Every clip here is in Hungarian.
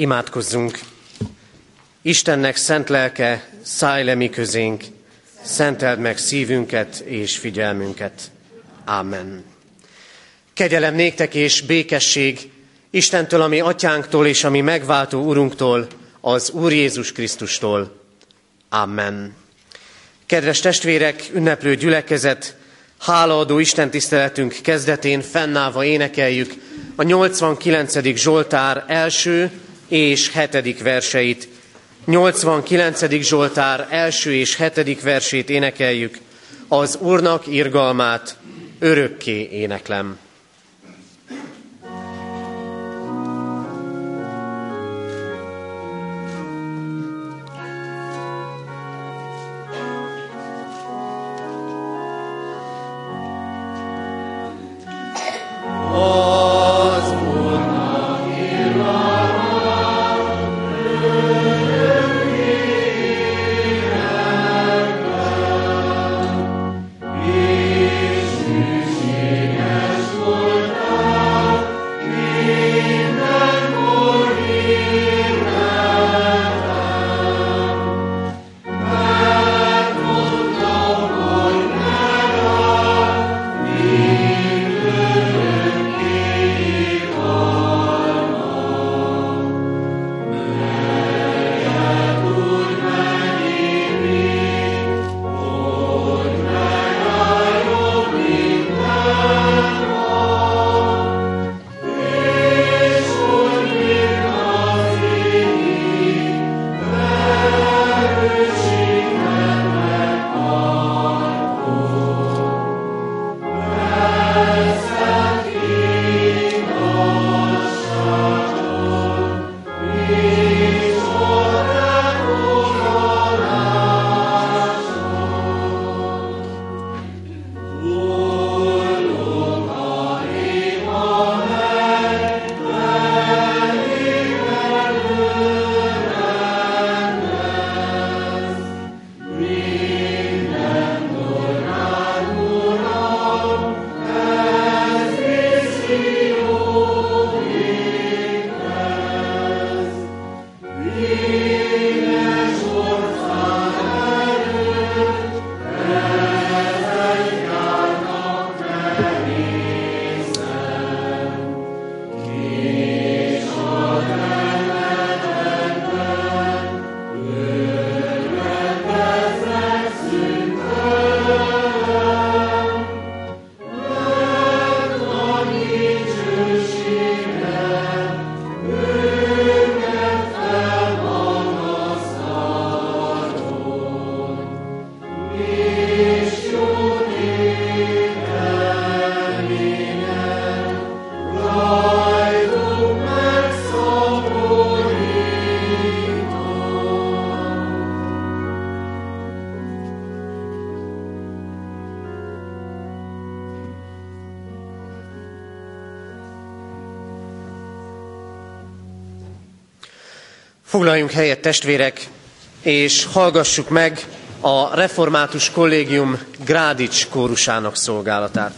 Imádkozzunk! Istennek szent lelke, szállj le mi közénk, szenteld meg szívünket és figyelmünket. Amen. Kegyelem néktek és békesség Istentől, ami atyánktól és ami megváltó Urunktól, az Úr Jézus Krisztustól. Amen. Kedves testvérek, ünneplő gyülekezet, hálaadó Isten tiszteletünk kezdetén fennállva énekeljük a 89. Zsoltár első és hetedik verseit. 89. Zsoltár első és hetedik versét énekeljük, az Úrnak irgalmát örökké éneklem. Foglaljunk helyet, testvérek, és hallgassuk meg a Református Kollégium Grádics kórusának szolgálatát.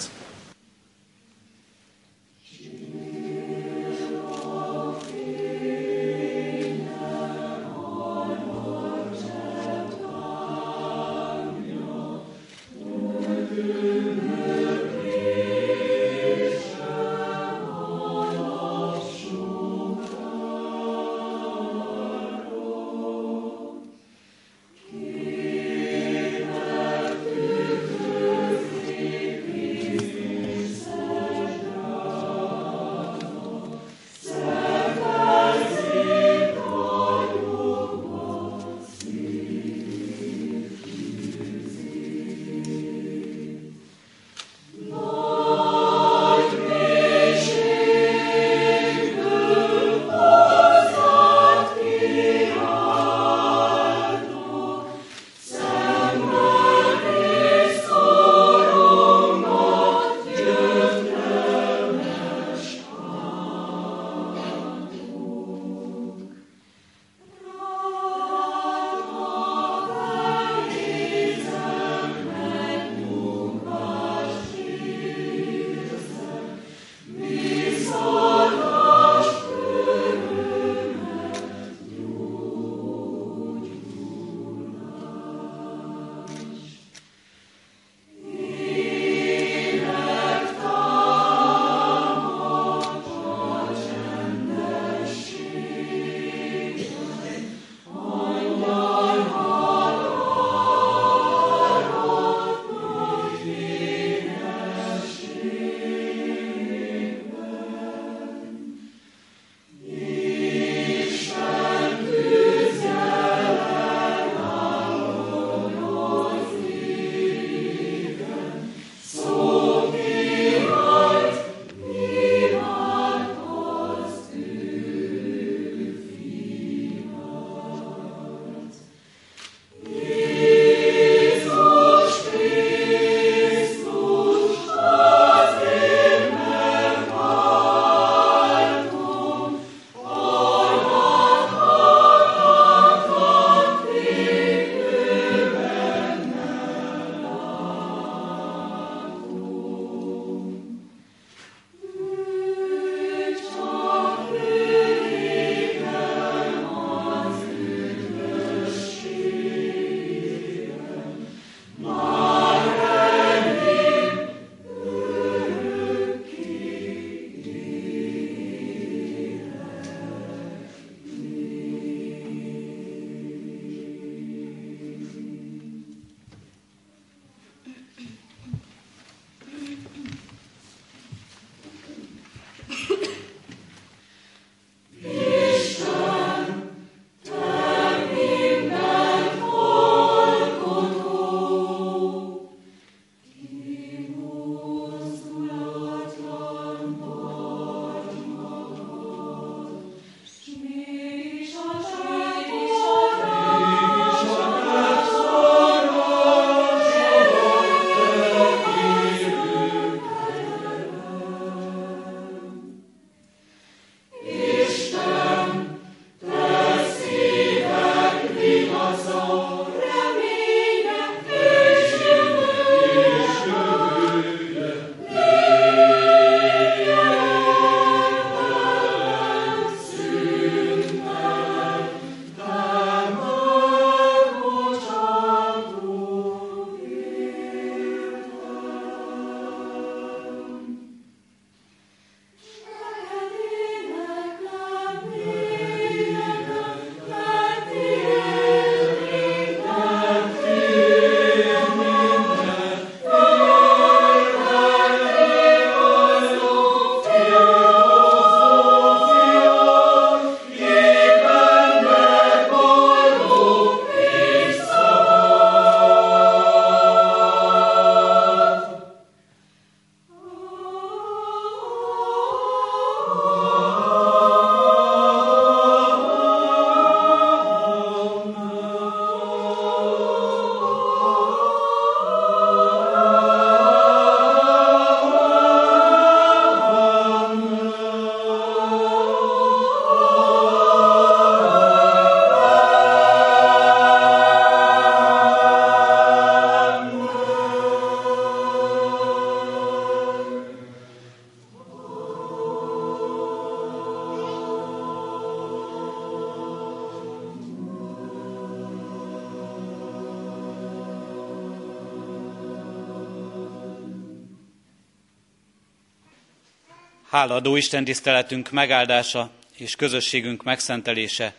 Háladó Isten tiszteletünk megáldása és közösségünk megszentelése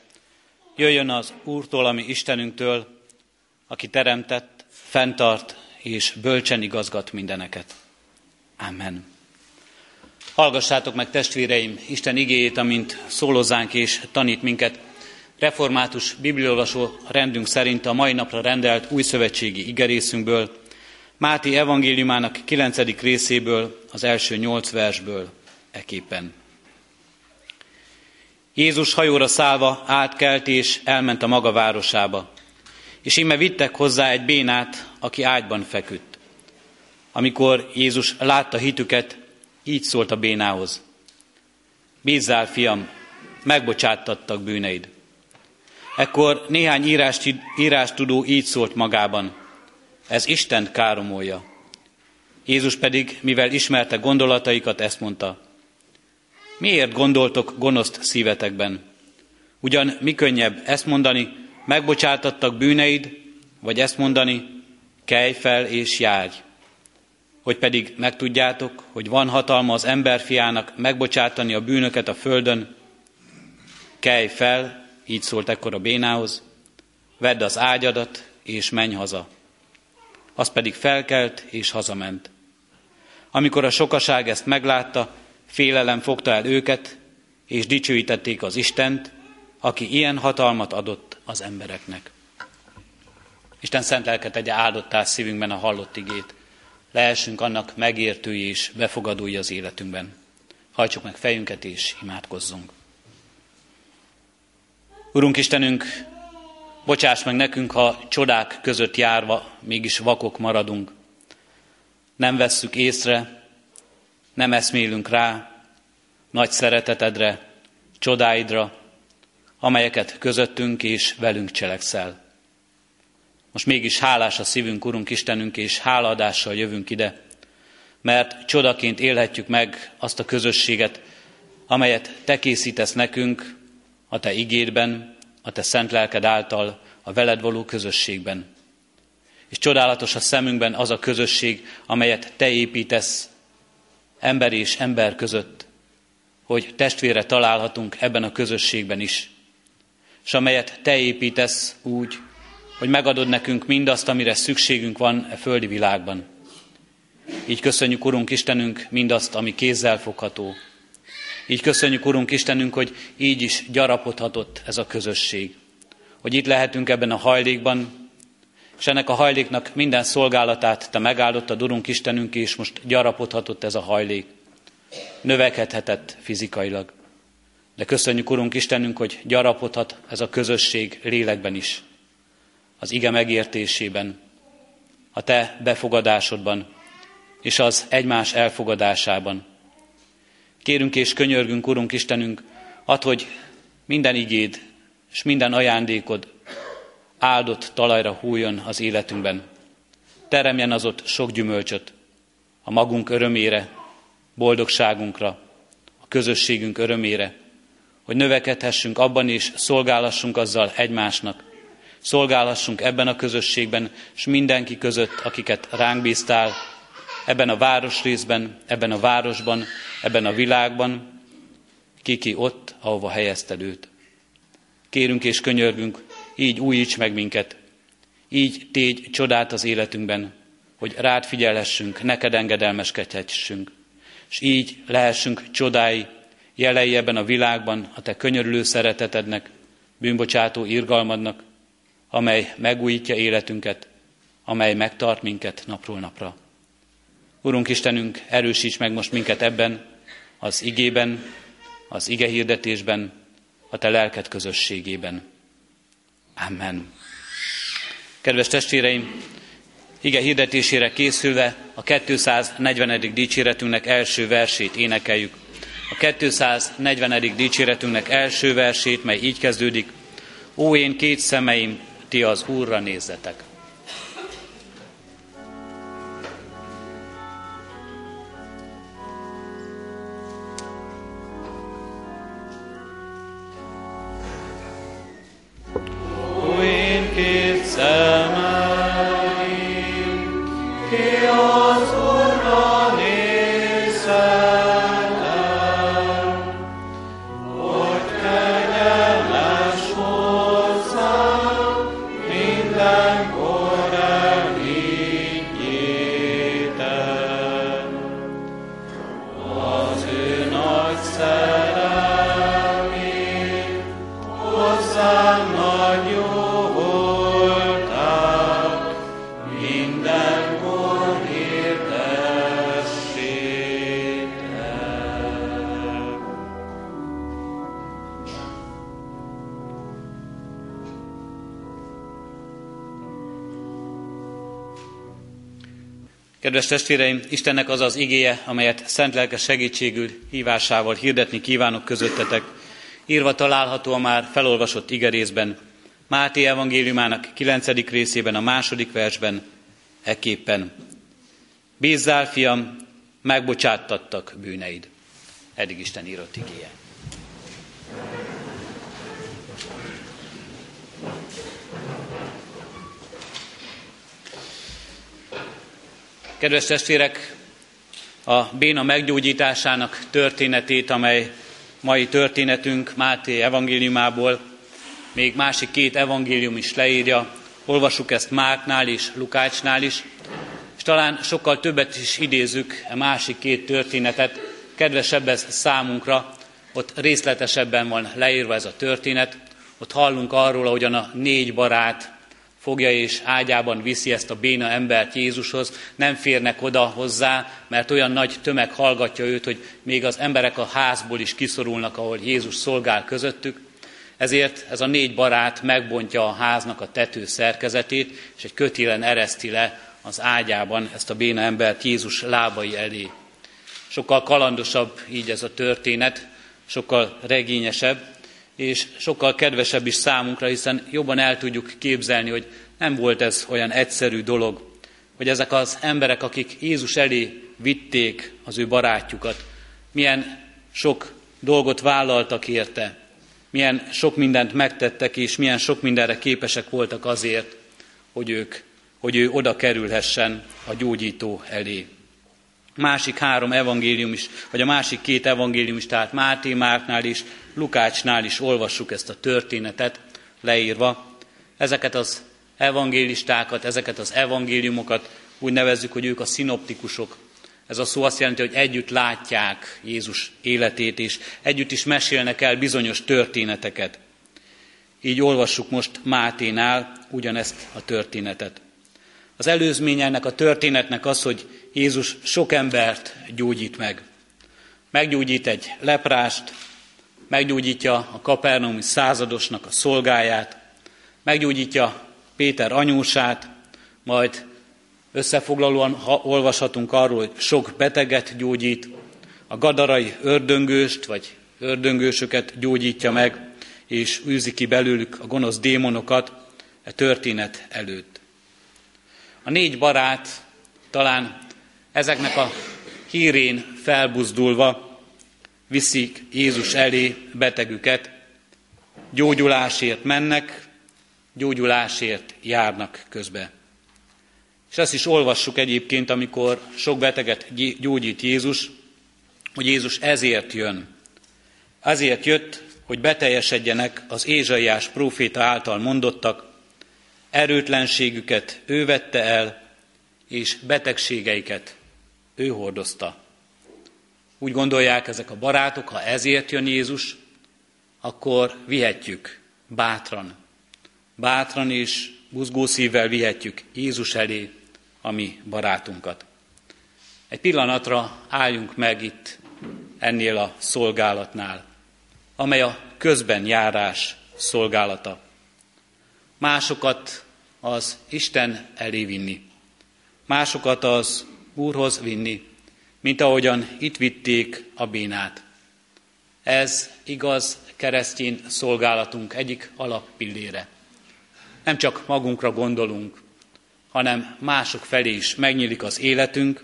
jöjjön az Úrtól, ami Istenünktől, aki teremtett, fenntart és bölcsen igazgat mindeneket. Amen. Hallgassátok meg testvéreim Isten igéjét, amint szólozánk és tanít minket. Református bibliolvasó rendünk szerint a mai napra rendelt új szövetségi igerészünkből, Máté evangéliumának 9. részéből, az első nyolc versből eképpen. Jézus hajóra szállva átkelt és elment a maga városába, és íme vittek hozzá egy bénát, aki ágyban feküdt. Amikor Jézus látta hitüket, így szólt a bénához. Bízzál, fiam, megbocsáttattak bűneid. Ekkor néhány írást, írástudó így szólt magában. Ez Isten káromolja. Jézus pedig, mivel ismerte gondolataikat, ezt mondta. Miért gondoltok gonoszt szívetekben? Ugyan mi könnyebb ezt mondani, megbocsátattak bűneid, vagy ezt mondani, kelj fel és járj. Hogy pedig megtudjátok, hogy van hatalma az emberfiának megbocsátani a bűnöket a földön, kelj fel, így szólt ekkor a bénához, vedd az ágyadat, és menj haza. Az pedig felkelt, és hazament. Amikor a sokaság ezt meglátta, Félelem fogta el őket, és dicsőítették az Istent, aki ilyen hatalmat adott az embereknek. Isten szent lelket tegye áldottá szívünkben a hallott igét. Lehessünk annak megértői és befogadói az életünkben. Hajtsuk meg fejünket és imádkozzunk. Urunk Istenünk, bocsáss meg nekünk, ha csodák között járva mégis vakok maradunk. Nem vesszük észre, nem eszmélünk rá nagy szeretetedre, csodáidra, amelyeket közöttünk és velünk cselekszel. Most mégis hálás a szívünk, Urunk Istenünk, és hálaadással jövünk ide, mert csodaként élhetjük meg azt a közösséget, amelyet Te készítesz nekünk a Te igédben, a Te szent lelked által, a veled való közösségben. És csodálatos a szemünkben az a közösség, amelyet Te építesz ember és ember között, hogy testvére találhatunk ebben a közösségben is, és amelyet Te építesz úgy, hogy megadod nekünk mindazt, amire szükségünk van e földi világban. Így köszönjük, Urunk Istenünk, mindazt, ami kézzel fogható. Így köszönjük, Urunk Istenünk, hogy így is gyarapodhatott ez a közösség. Hogy itt lehetünk ebben a hajlékban, és ennek a hajléknak minden szolgálatát te megáldottad, Urunk Istenünk, és most gyarapodhatott ez a hajlék. Növekedhetett fizikailag. De köszönjük, Urunk Istenünk, hogy gyarapodhat ez a közösség lélekben is. Az ige megértésében, a te befogadásodban, és az egymás elfogadásában. Kérünk és könyörgünk, Urunk Istenünk, add, hogy minden igéd és minden ajándékod áldott talajra hújjon az életünkben. Teremjen az ott sok gyümölcsöt, a magunk örömére, boldogságunkra, a közösségünk örömére, hogy növekedhessünk abban is, szolgálassunk azzal egymásnak, szolgálhassunk ebben a közösségben, és mindenki között, akiket ránk bíztál, ebben a városrészben, ebben a városban, ebben a világban, kiki ott, ahova helyezted őt. Kérünk és könyörgünk, így újíts meg minket, így tégy csodát az életünkben, hogy rád figyelhessünk, neked engedelmeskedhessünk, és így lehessünk csodái, jelei ebben a világban a te könyörülő szeretetednek, bűnbocsátó irgalmadnak, amely megújítja életünket, amely megtart minket napról napra. Urunk Istenünk, erősíts meg most minket ebben, az igében, az ige hirdetésben, a Te lelked közösségében. Amen. Kedves testvéreim, ige hirdetésére készülve a 240. dicséretünknek első versét énekeljük. A 240. dicséretünknek első versét, mely így kezdődik. Ó, én két szemeim, ti az Úrra nézzetek. Kedves testvéreim, Istennek az az igéje, amelyet szent lelke segítségül hívásával hirdetni kívánok közöttetek, írva található a már felolvasott igerészben, Máté evangéliumának 9. részében, a második versben, ekképpen. Bízzál, fiam, megbocsáttattak bűneid. Eddig Isten írott igéje. Kedves testvérek, a béna meggyógyításának történetét, amely mai történetünk Máté evangéliumából, még másik két evangélium is leírja, olvassuk ezt Márknál és Lukácsnál is, és talán sokkal többet is idézzük a másik két történetet, kedvesebb ez számunkra, ott részletesebben van leírva ez a történet, ott hallunk arról, ahogyan a négy barát fogja és ágyában viszi ezt a béna embert Jézushoz, nem férnek oda hozzá, mert olyan nagy tömeg hallgatja őt, hogy még az emberek a házból is kiszorulnak, ahol Jézus szolgál közöttük. Ezért ez a négy barát megbontja a háznak a tető szerkezetét, és egy kötélen ereszti le az ágyában ezt a béna embert Jézus lábai elé. Sokkal kalandosabb így ez a történet, sokkal regényesebb, és sokkal kedvesebb is számunkra, hiszen jobban el tudjuk képzelni, hogy nem volt ez olyan egyszerű dolog, hogy ezek az emberek, akik Jézus elé vitték az ő barátjukat, milyen sok dolgot vállaltak érte, milyen sok mindent megtettek, és milyen sok mindenre képesek voltak azért, hogy ők, hogy ő oda kerülhessen a gyógyító elé. Másik három evangélium is, vagy a másik két evangélium is, tehát Máté Márknál is, Lukácsnál is olvassuk ezt a történetet leírva. Ezeket az evangélistákat, ezeket az evangéliumokat úgy nevezzük, hogy ők a szinoptikusok. Ez a szó azt jelenti, hogy együtt látják Jézus életét, és együtt is mesélnek el bizonyos történeteket. Így olvassuk most Máténál ugyanezt a történetet. Az előzmény ennek a történetnek az, hogy Jézus sok embert gyógyít meg. Meggyógyít egy leprást, meggyógyítja a kapernaumi századosnak a szolgáját, meggyógyítja Péter anyósát, majd összefoglalóan olvashatunk arról, hogy sok beteget gyógyít, a gadarai ördöngőst vagy ördöngősöket gyógyítja meg, és űzi ki belőlük a gonosz démonokat a történet előtt. A négy barát talán ezeknek a hírén felbuzdulva viszik Jézus elé betegüket, gyógyulásért mennek, gyógyulásért járnak közbe. És ezt is olvassuk egyébként, amikor sok beteget gyógyít Jézus, hogy Jézus ezért jön. Azért jött, hogy beteljesedjenek az Ézsaiás próféta által mondottak, erőtlenségüket ő vette el, és betegségeiket ő hordozta. Úgy gondolják ezek a barátok, ha ezért jön Jézus, akkor vihetjük bátran. Bátran és buzgó szívvel vihetjük Jézus elé a mi barátunkat. Egy pillanatra álljunk meg itt ennél a szolgálatnál, amely a közben járás szolgálata. Másokat az Isten elé vinni, másokat az Úrhoz vinni, mint ahogyan itt vitték a bénát. Ez igaz keresztény szolgálatunk egyik alappillére. Nem csak magunkra gondolunk, hanem mások felé is megnyílik az életünk,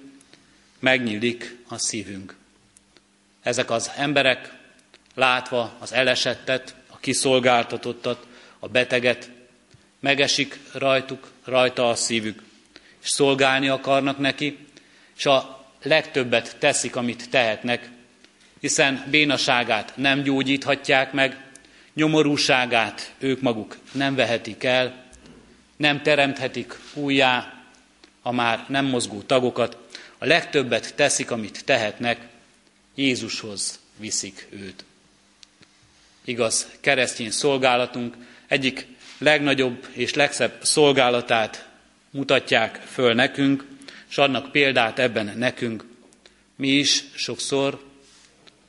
megnyílik a szívünk. Ezek az emberek látva az elesettet, a kiszolgáltatottat, a beteget, megesik rajtuk, rajta a szívük, és szolgálni akarnak neki, és a legtöbbet teszik, amit tehetnek, hiszen bénaságát nem gyógyíthatják meg, nyomorúságát ők maguk nem vehetik el, nem teremthetik újjá a már nem mozgó tagokat, a legtöbbet teszik, amit tehetnek, Jézushoz viszik őt. Igaz, keresztény szolgálatunk egyik legnagyobb és legszebb szolgálatát mutatják föl nekünk, és adnak példát ebben nekünk. Mi is sokszor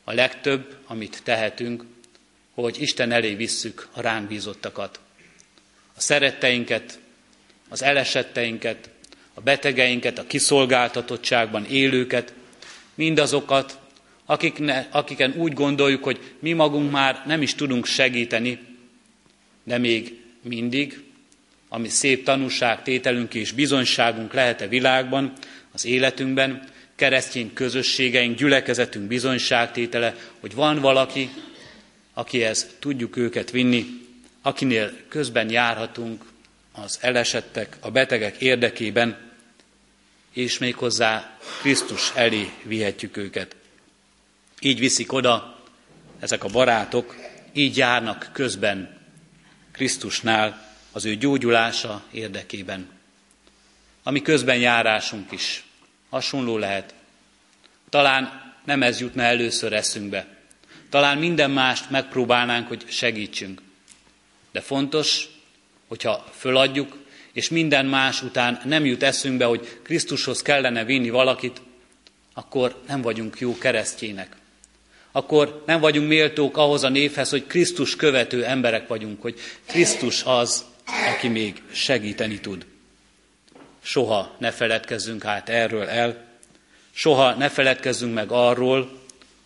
a legtöbb, amit tehetünk, hogy Isten elé visszük a ránk bízottakat. A szeretteinket, az elesetteinket, a betegeinket, a kiszolgáltatottságban élőket, mindazokat, akikne, akiken úgy gondoljuk, hogy mi magunk már nem is tudunk segíteni, de még mindig, ami szép tanúság, tételünk és bizonyságunk lehet a világban, az életünkben, keresztény közösségeink, gyülekezetünk bizonyságtétele, hogy van valaki, akihez tudjuk őket vinni, akinél közben járhatunk az elesettek, a betegek érdekében, és méghozzá Krisztus elé vihetjük őket. Így viszik oda ezek a barátok, így járnak közben Krisztusnál az ő gyógyulása érdekében. Ami közben járásunk is hasonló lehet. Talán nem ez jutna először eszünkbe. Talán minden mást megpróbálnánk, hogy segítsünk. De fontos, hogyha föladjuk, és minden más után nem jut eszünkbe, hogy Krisztushoz kellene vinni valakit, akkor nem vagyunk jó keresztjének. Akkor nem vagyunk méltók ahhoz a névhez, hogy Krisztus követő emberek vagyunk, hogy Krisztus az, aki még segíteni tud. Soha ne feledkezzünk hát erről el, soha ne feledkezzünk meg arról,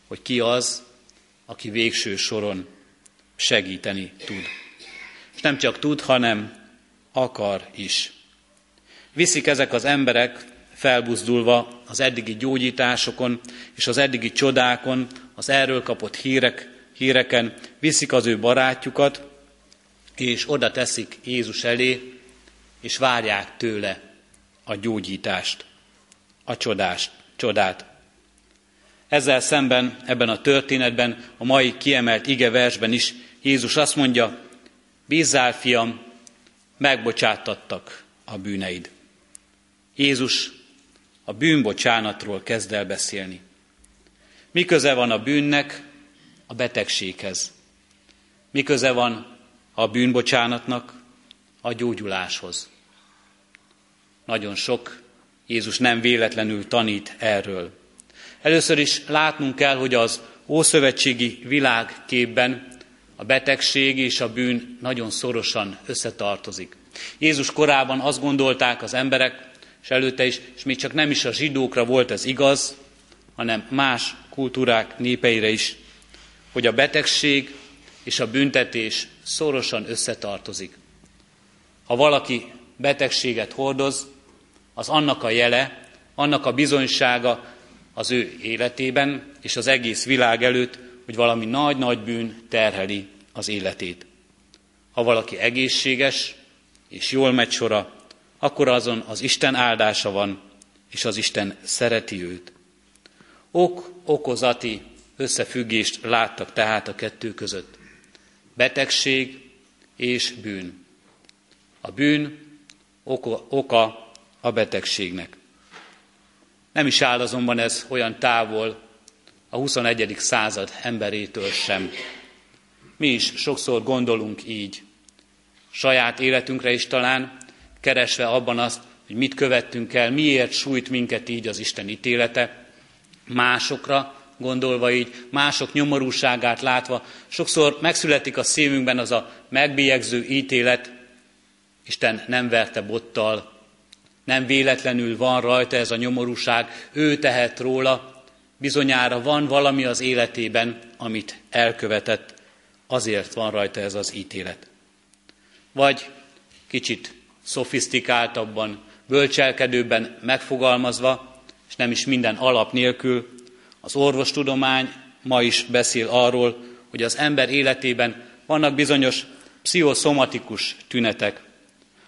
hogy ki az, aki végső soron segíteni tud. És nem csak tud, hanem akar is. Viszik ezek az emberek felbuzdulva az eddigi gyógyításokon és az eddigi csodákon, az erről kapott hírek, híreken, viszik az ő barátjukat, és oda teszik Jézus elé, és várják tőle a gyógyítást, a csodást, csodát. Ezzel szemben ebben a történetben, a mai kiemelt ige versben is Jézus azt mondja, bízzál, fiam, megbocsátattak a bűneid. Jézus a bűnbocsánatról kezd el beszélni. Mi van a bűnnek a betegséghez? Mi van a bűnbocsánatnak a gyógyuláshoz? Nagyon sok Jézus nem véletlenül tanít erről. Először is látnunk kell, hogy az ószövetségi világképben a betegség és a bűn nagyon szorosan összetartozik. Jézus korában azt gondolták az emberek, és előtte is, és még csak nem is a zsidókra volt ez igaz, hanem más kultúrák népeire is, hogy a betegség és a büntetés szorosan összetartozik. Ha valaki betegséget hordoz, az annak a jele, annak a bizonysága az ő életében és az egész világ előtt, hogy valami nagy-nagy bűn terheli az életét. Ha valaki egészséges és jól megy sora, akkor azon az Isten áldása van, és az Isten szereti őt. Ok-okozati összefüggést láttak tehát a kettő között. Betegség és bűn. A bűn oka, oka a betegségnek. Nem is áll azonban ez olyan távol a 21. század emberétől sem. Mi is sokszor gondolunk így. Saját életünkre is talán, keresve abban azt, hogy mit követtünk el, miért sújt minket így az Isten ítélete, másokra gondolva így, mások nyomorúságát látva, sokszor megszületik a szívünkben az a megbélyegző ítélet, Isten nem verte bottal, nem véletlenül van rajta ez a nyomorúság, ő tehet róla, bizonyára van valami az életében, amit elkövetett, azért van rajta ez az ítélet. Vagy kicsit szofisztikáltabban, bölcselkedőbben megfogalmazva, és nem is minden alap nélkül, az orvostudomány ma is beszél arról, hogy az ember életében vannak bizonyos pszichoszomatikus tünetek,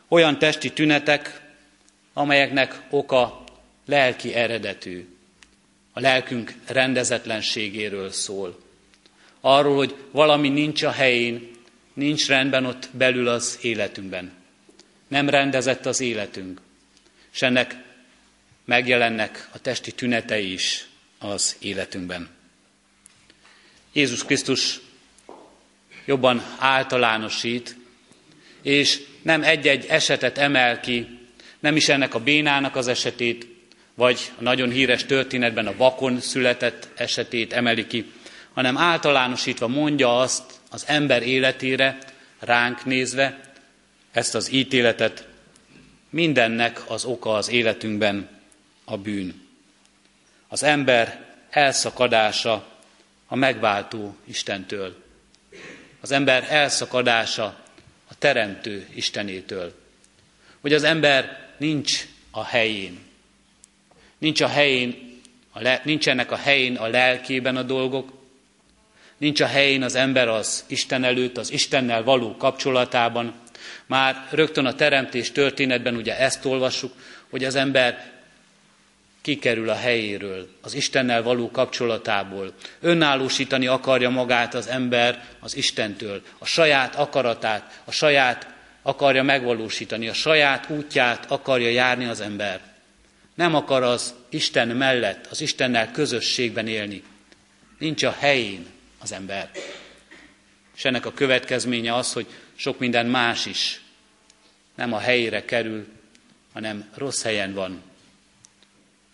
olyan testi tünetek, amelyeknek oka lelki eredetű, a lelkünk rendezetlenségéről szól. Arról, hogy valami nincs a helyén, nincs rendben ott belül az életünkben. Nem rendezett az életünk, és ennek megjelennek a testi tünetei is az életünkben. Jézus Krisztus jobban általánosít, és nem egy-egy esetet emel ki, nem is ennek a bénának az esetét, vagy a nagyon híres történetben a vakon született esetét emeli ki, hanem általánosítva mondja azt az ember életére, ránk nézve, ezt az ítéletet mindennek az oka az életünkben a bűn. Az ember elszakadása a megváltó Istentől. Az ember elszakadása a teremtő Istenétől. Hogy az ember nincs a helyén. Nincs a helyén, a le, nincsenek a helyén a lelkében a dolgok, nincs a helyén az ember az Isten előtt, az Istennel való kapcsolatában. Már rögtön a teremtés történetben ugye ezt olvassuk, hogy az ember kikerül a helyéről, az Istennel való kapcsolatából. Önállósítani akarja magát az ember az Istentől, a saját akaratát, a saját akarja megvalósítani, a saját útját akarja járni az ember. Nem akar az Isten mellett, az Istennel közösségben élni. Nincs a helyén az ember. És ennek a következménye az, hogy sok minden más is nem a helyére kerül, hanem rossz helyen van,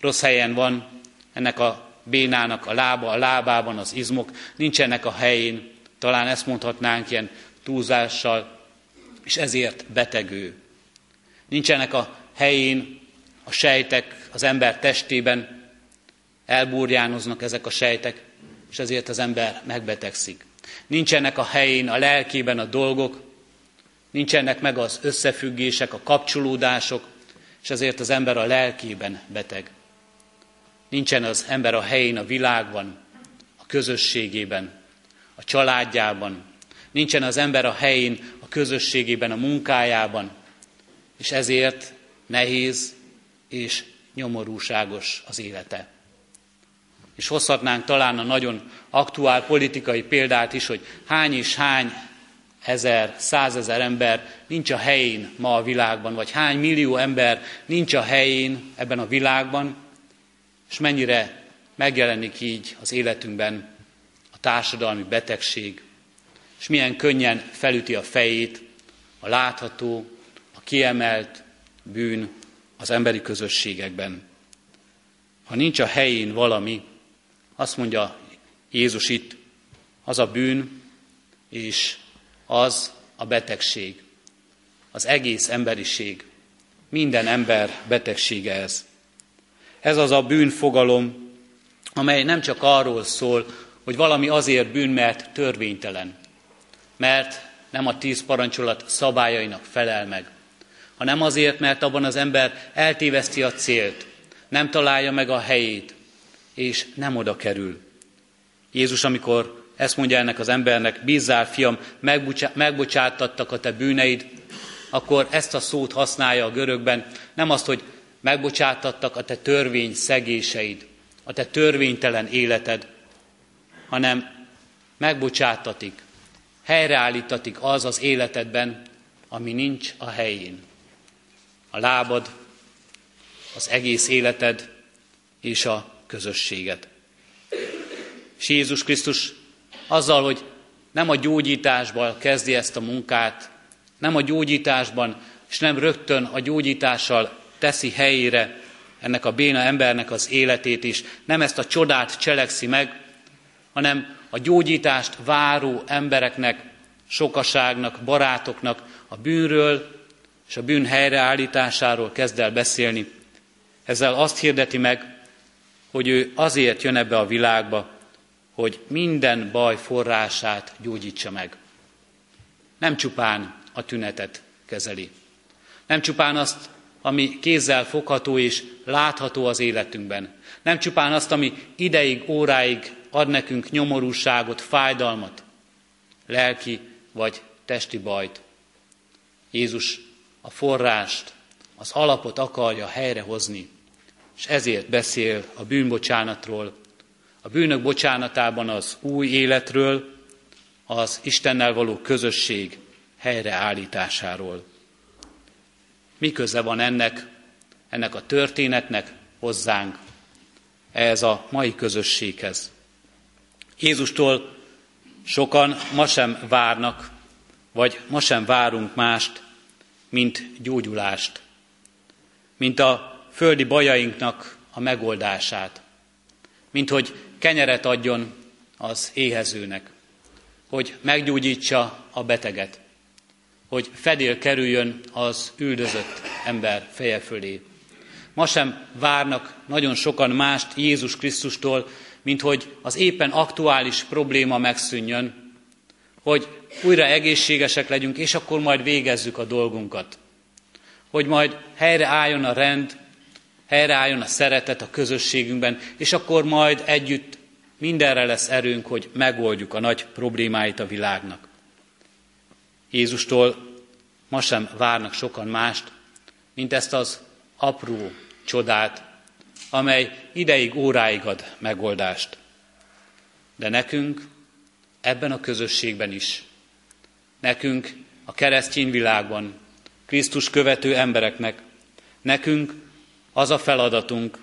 Rossz helyen van ennek a bénának a lába, a lábában az izmok, nincsenek a helyén, talán ezt mondhatnánk ilyen túlzással, és ezért betegő. Nincsenek a helyén a sejtek az ember testében, elbúrjánoznak ezek a sejtek, és ezért az ember megbetegszik. Nincsenek a helyén a lelkében a dolgok, nincsenek meg az összefüggések, a kapcsolódások, és ezért az ember a lelkében beteg. Nincsen az ember a helyén a világban, a közösségében, a családjában. Nincsen az ember a helyén a közösségében, a munkájában, és ezért nehéz és nyomorúságos az élete. És hozhatnánk talán a nagyon aktuál politikai példát is, hogy hány és hány ezer, százezer ember nincs a helyén ma a világban, vagy hány millió ember nincs a helyén ebben a világban, és mennyire megjelenik így az életünkben a társadalmi betegség, és milyen könnyen felüti a fejét a látható, a kiemelt bűn az emberi közösségekben. Ha nincs a helyén valami, azt mondja Jézus itt, az a bűn, és az a betegség. Az egész emberiség, minden ember betegsége ez. Ez az a bűnfogalom, amely nem csak arról szól, hogy valami azért bűn, mert törvénytelen, mert nem a tíz parancsolat szabályainak felel meg, hanem azért, mert abban az ember eltéveszti a célt, nem találja meg a helyét, és nem oda kerül. Jézus, amikor ezt mondja ennek az embernek, bízzál, fiam, megbocsátattak a te bűneid, akkor ezt a szót használja a görögben, nem azt, hogy megbocsátattak a te törvény szegéseid, a te törvénytelen életed, hanem megbocsátatik, helyreállítatik az az életedben, ami nincs a helyén. A lábad, az egész életed és a közösséget. És Jézus Krisztus azzal, hogy nem a gyógyításban kezdi ezt a munkát, nem a gyógyításban, és nem rögtön a gyógyítással teszi helyére ennek a béna embernek az életét is. Nem ezt a csodát cselekszi meg, hanem a gyógyítást váró embereknek, sokaságnak, barátoknak a bűnről és a bűn helyreállításáról kezd el beszélni. Ezzel azt hirdeti meg, hogy ő azért jön ebbe a világba, hogy minden baj forrását gyógyítsa meg. Nem csupán a tünetet kezeli. Nem csupán azt ami kézzel fogható és látható az életünkben. Nem csupán azt, ami ideig, óráig ad nekünk nyomorúságot, fájdalmat, lelki vagy testi bajt. Jézus a forrást, az alapot akarja helyrehozni, és ezért beszél a bűnbocsánatról, a bűnök bocsánatában az új életről, az Istennel való közösség helyreállításáról. Mi köze van ennek, ennek a történetnek hozzánk, ehhez a mai közösséghez? Jézustól sokan ma sem várnak, vagy ma sem várunk mást, mint gyógyulást, mint a földi bajainknak a megoldását, mint hogy kenyeret adjon az éhezőnek, hogy meggyógyítsa a beteget, hogy fedél kerüljön az üldözött, ember feje fölé. Ma sem várnak nagyon sokan mást Jézus Krisztustól, mint hogy az éppen aktuális probléma megszűnjön, hogy újra egészségesek legyünk, és akkor majd végezzük a dolgunkat. Hogy majd helyre álljon a rend, helyreálljon a szeretet a közösségünkben, és akkor majd együtt mindenre lesz erőnk, hogy megoldjuk a nagy problémáit a világnak. Jézustól ma sem várnak sokan mást, mint ezt az apró csodát, amely ideig, óráig ad megoldást. De nekünk ebben a közösségben is, nekünk a keresztény világban, Krisztus követő embereknek, nekünk az a feladatunk,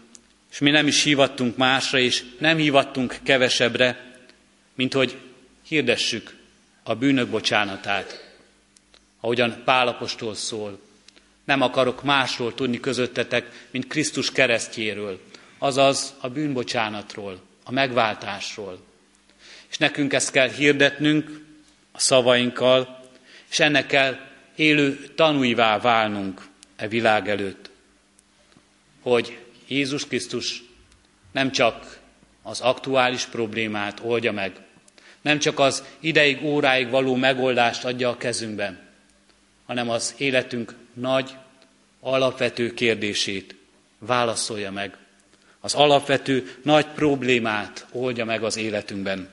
és mi nem is hívattunk másra, és nem hívattunk kevesebbre, mint hogy hirdessük a bűnök bocsánatát. Ahogyan Pálapostól szól, nem akarok másról tudni közöttetek, mint Krisztus keresztjéről, azaz a bűnbocsánatról, a megváltásról. És nekünk ezt kell hirdetnünk a szavainkkal, és ennek kell élő tanúivá válnunk e világ előtt hogy Jézus Krisztus nem csak az aktuális problémát oldja meg, nem csak az ideig, óráig való megoldást adja a kezünkben, hanem az életünk nagy, alapvető kérdését válaszolja meg. Az alapvető nagy problémát oldja meg az életünkben.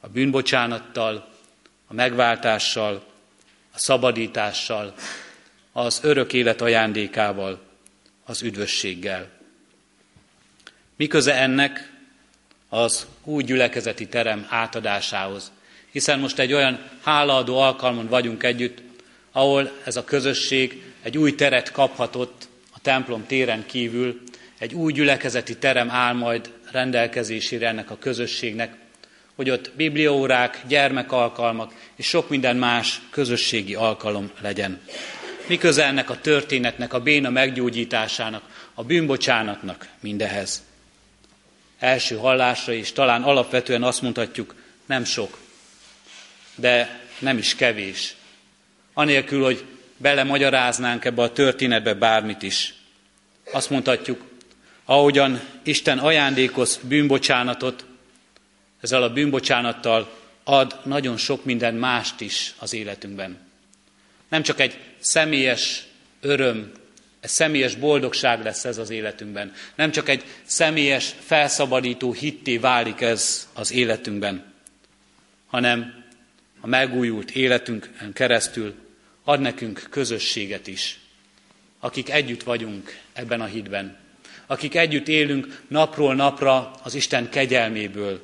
A bűnbocsánattal, a megváltással, a szabadítással, az örök élet ajándékával az üdvösséggel. Mi köze ennek az új gyülekezeti terem átadásához? Hiszen most egy olyan hálaadó alkalmon vagyunk együtt, ahol ez a közösség egy új teret kaphatott a templom téren kívül, egy új gyülekezeti terem áll majd rendelkezésére ennek a közösségnek, hogy ott bibliaórák, gyermekalkalmak és sok minden más közösségi alkalom legyen. Mi köze ennek a történetnek, a béna meggyógyításának, a bűnbocsánatnak mindehez? Első hallásra is talán alapvetően azt mondhatjuk, nem sok, de nem is kevés. Anélkül, hogy belemagyaráznánk ebbe a történetbe bármit is. Azt mondhatjuk, ahogyan Isten ajándékoz bűnbocsánatot, ezzel a bűnbocsánattal ad nagyon sok minden mást is az életünkben. Nem csak egy személyes öröm, egy személyes boldogság lesz ez az életünkben. Nem csak egy személyes, felszabadító hitté válik ez az életünkben, hanem a megújult életünkön keresztül ad nekünk közösséget is, akik együtt vagyunk ebben a hitben, akik együtt élünk napról napra az Isten kegyelméből,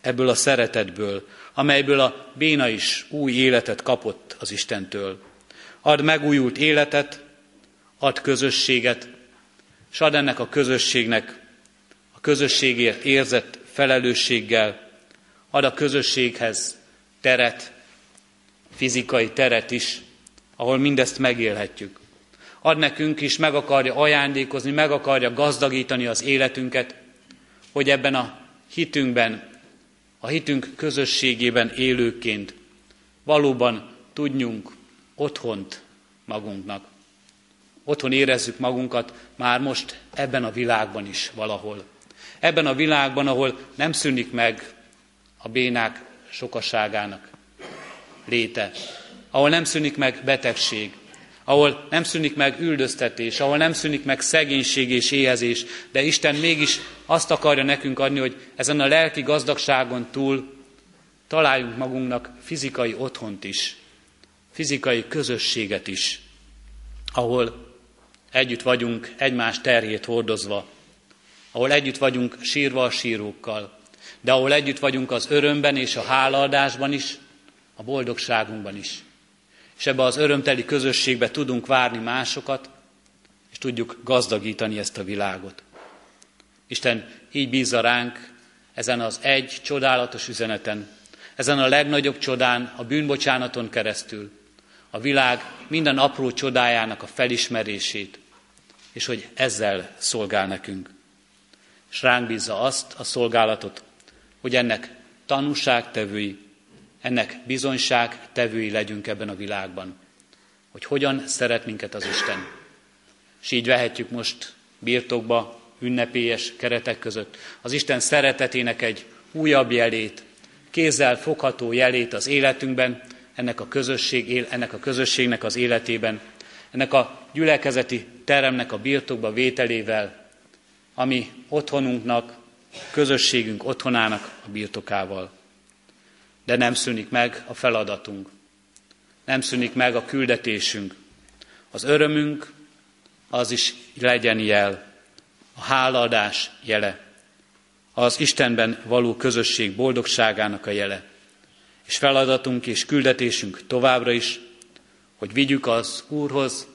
ebből a szeretetből, amelyből a béna is új életet kapott az Istentől. Ad megújult életet, ad közösséget, és ad ennek a közösségnek a közösségért érzett felelősséggel, ad a közösséghez teret, fizikai teret is, ahol mindezt megélhetjük. Ad nekünk is, meg akarja ajándékozni, meg akarja gazdagítani az életünket, hogy ebben a hitünkben, a hitünk közösségében élőként valóban tudjunk otthont magunknak. Otthon érezzük magunkat már most ebben a világban is valahol. Ebben a világban, ahol nem szűnik meg a bénák sokaságának léte, ahol nem szűnik meg betegség, ahol nem szűnik meg üldöztetés, ahol nem szűnik meg szegénység és éhezés, de Isten mégis azt akarja nekünk adni, hogy ezen a lelki gazdagságon túl találjunk magunknak fizikai otthont is, fizikai közösséget is, ahol együtt vagyunk egymás terhét hordozva, ahol együtt vagyunk sírva a sírókkal, de ahol együtt vagyunk az örömben és a hálaadásban is, a boldogságunkban is. És ebbe az örömteli közösségbe tudunk várni másokat, és tudjuk gazdagítani ezt a világot. Isten így bízza ránk ezen az egy csodálatos üzeneten, ezen a legnagyobb csodán, a bűnbocsánaton keresztül, a világ minden apró csodájának a felismerését, és hogy ezzel szolgál nekünk. És ránk bízza azt a szolgálatot, hogy ennek tanúságtevői, ennek bizonyságtevői legyünk ebben a világban. Hogy hogyan szeret minket az Isten. és így vehetjük most birtokba ünnepélyes keretek között az Isten szeretetének egy újabb jelét, kézzel fogható jelét az életünkben, ennek a, közösség, ennek a közösségnek az életében, ennek a gyülekezeti teremnek a birtokba vételével, ami otthonunknak, közösségünk otthonának a birtokával. De nem szűnik meg a feladatunk, nem szűnik meg a küldetésünk. Az örömünk az is legyen jel, a hálaadás jele, az Istenben való közösség boldogságának a jele. És feladatunk és küldetésünk továbbra is, hogy vigyük az Úrhoz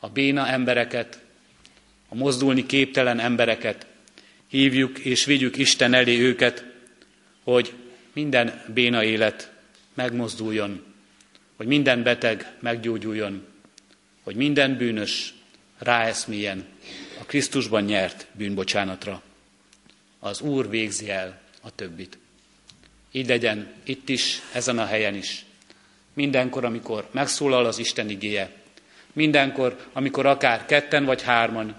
a béna embereket, a mozdulni képtelen embereket, hívjuk és vigyük Isten elé őket, hogy minden béna élet megmozduljon, hogy minden beteg meggyógyuljon, hogy minden bűnös ráeszmélyen a Krisztusban nyert bűnbocsánatra. Az Úr végzi el a többit. Így legyen itt is, ezen a helyen is. Mindenkor, amikor megszólal az Isten igéje, mindenkor, amikor akár ketten vagy hárman,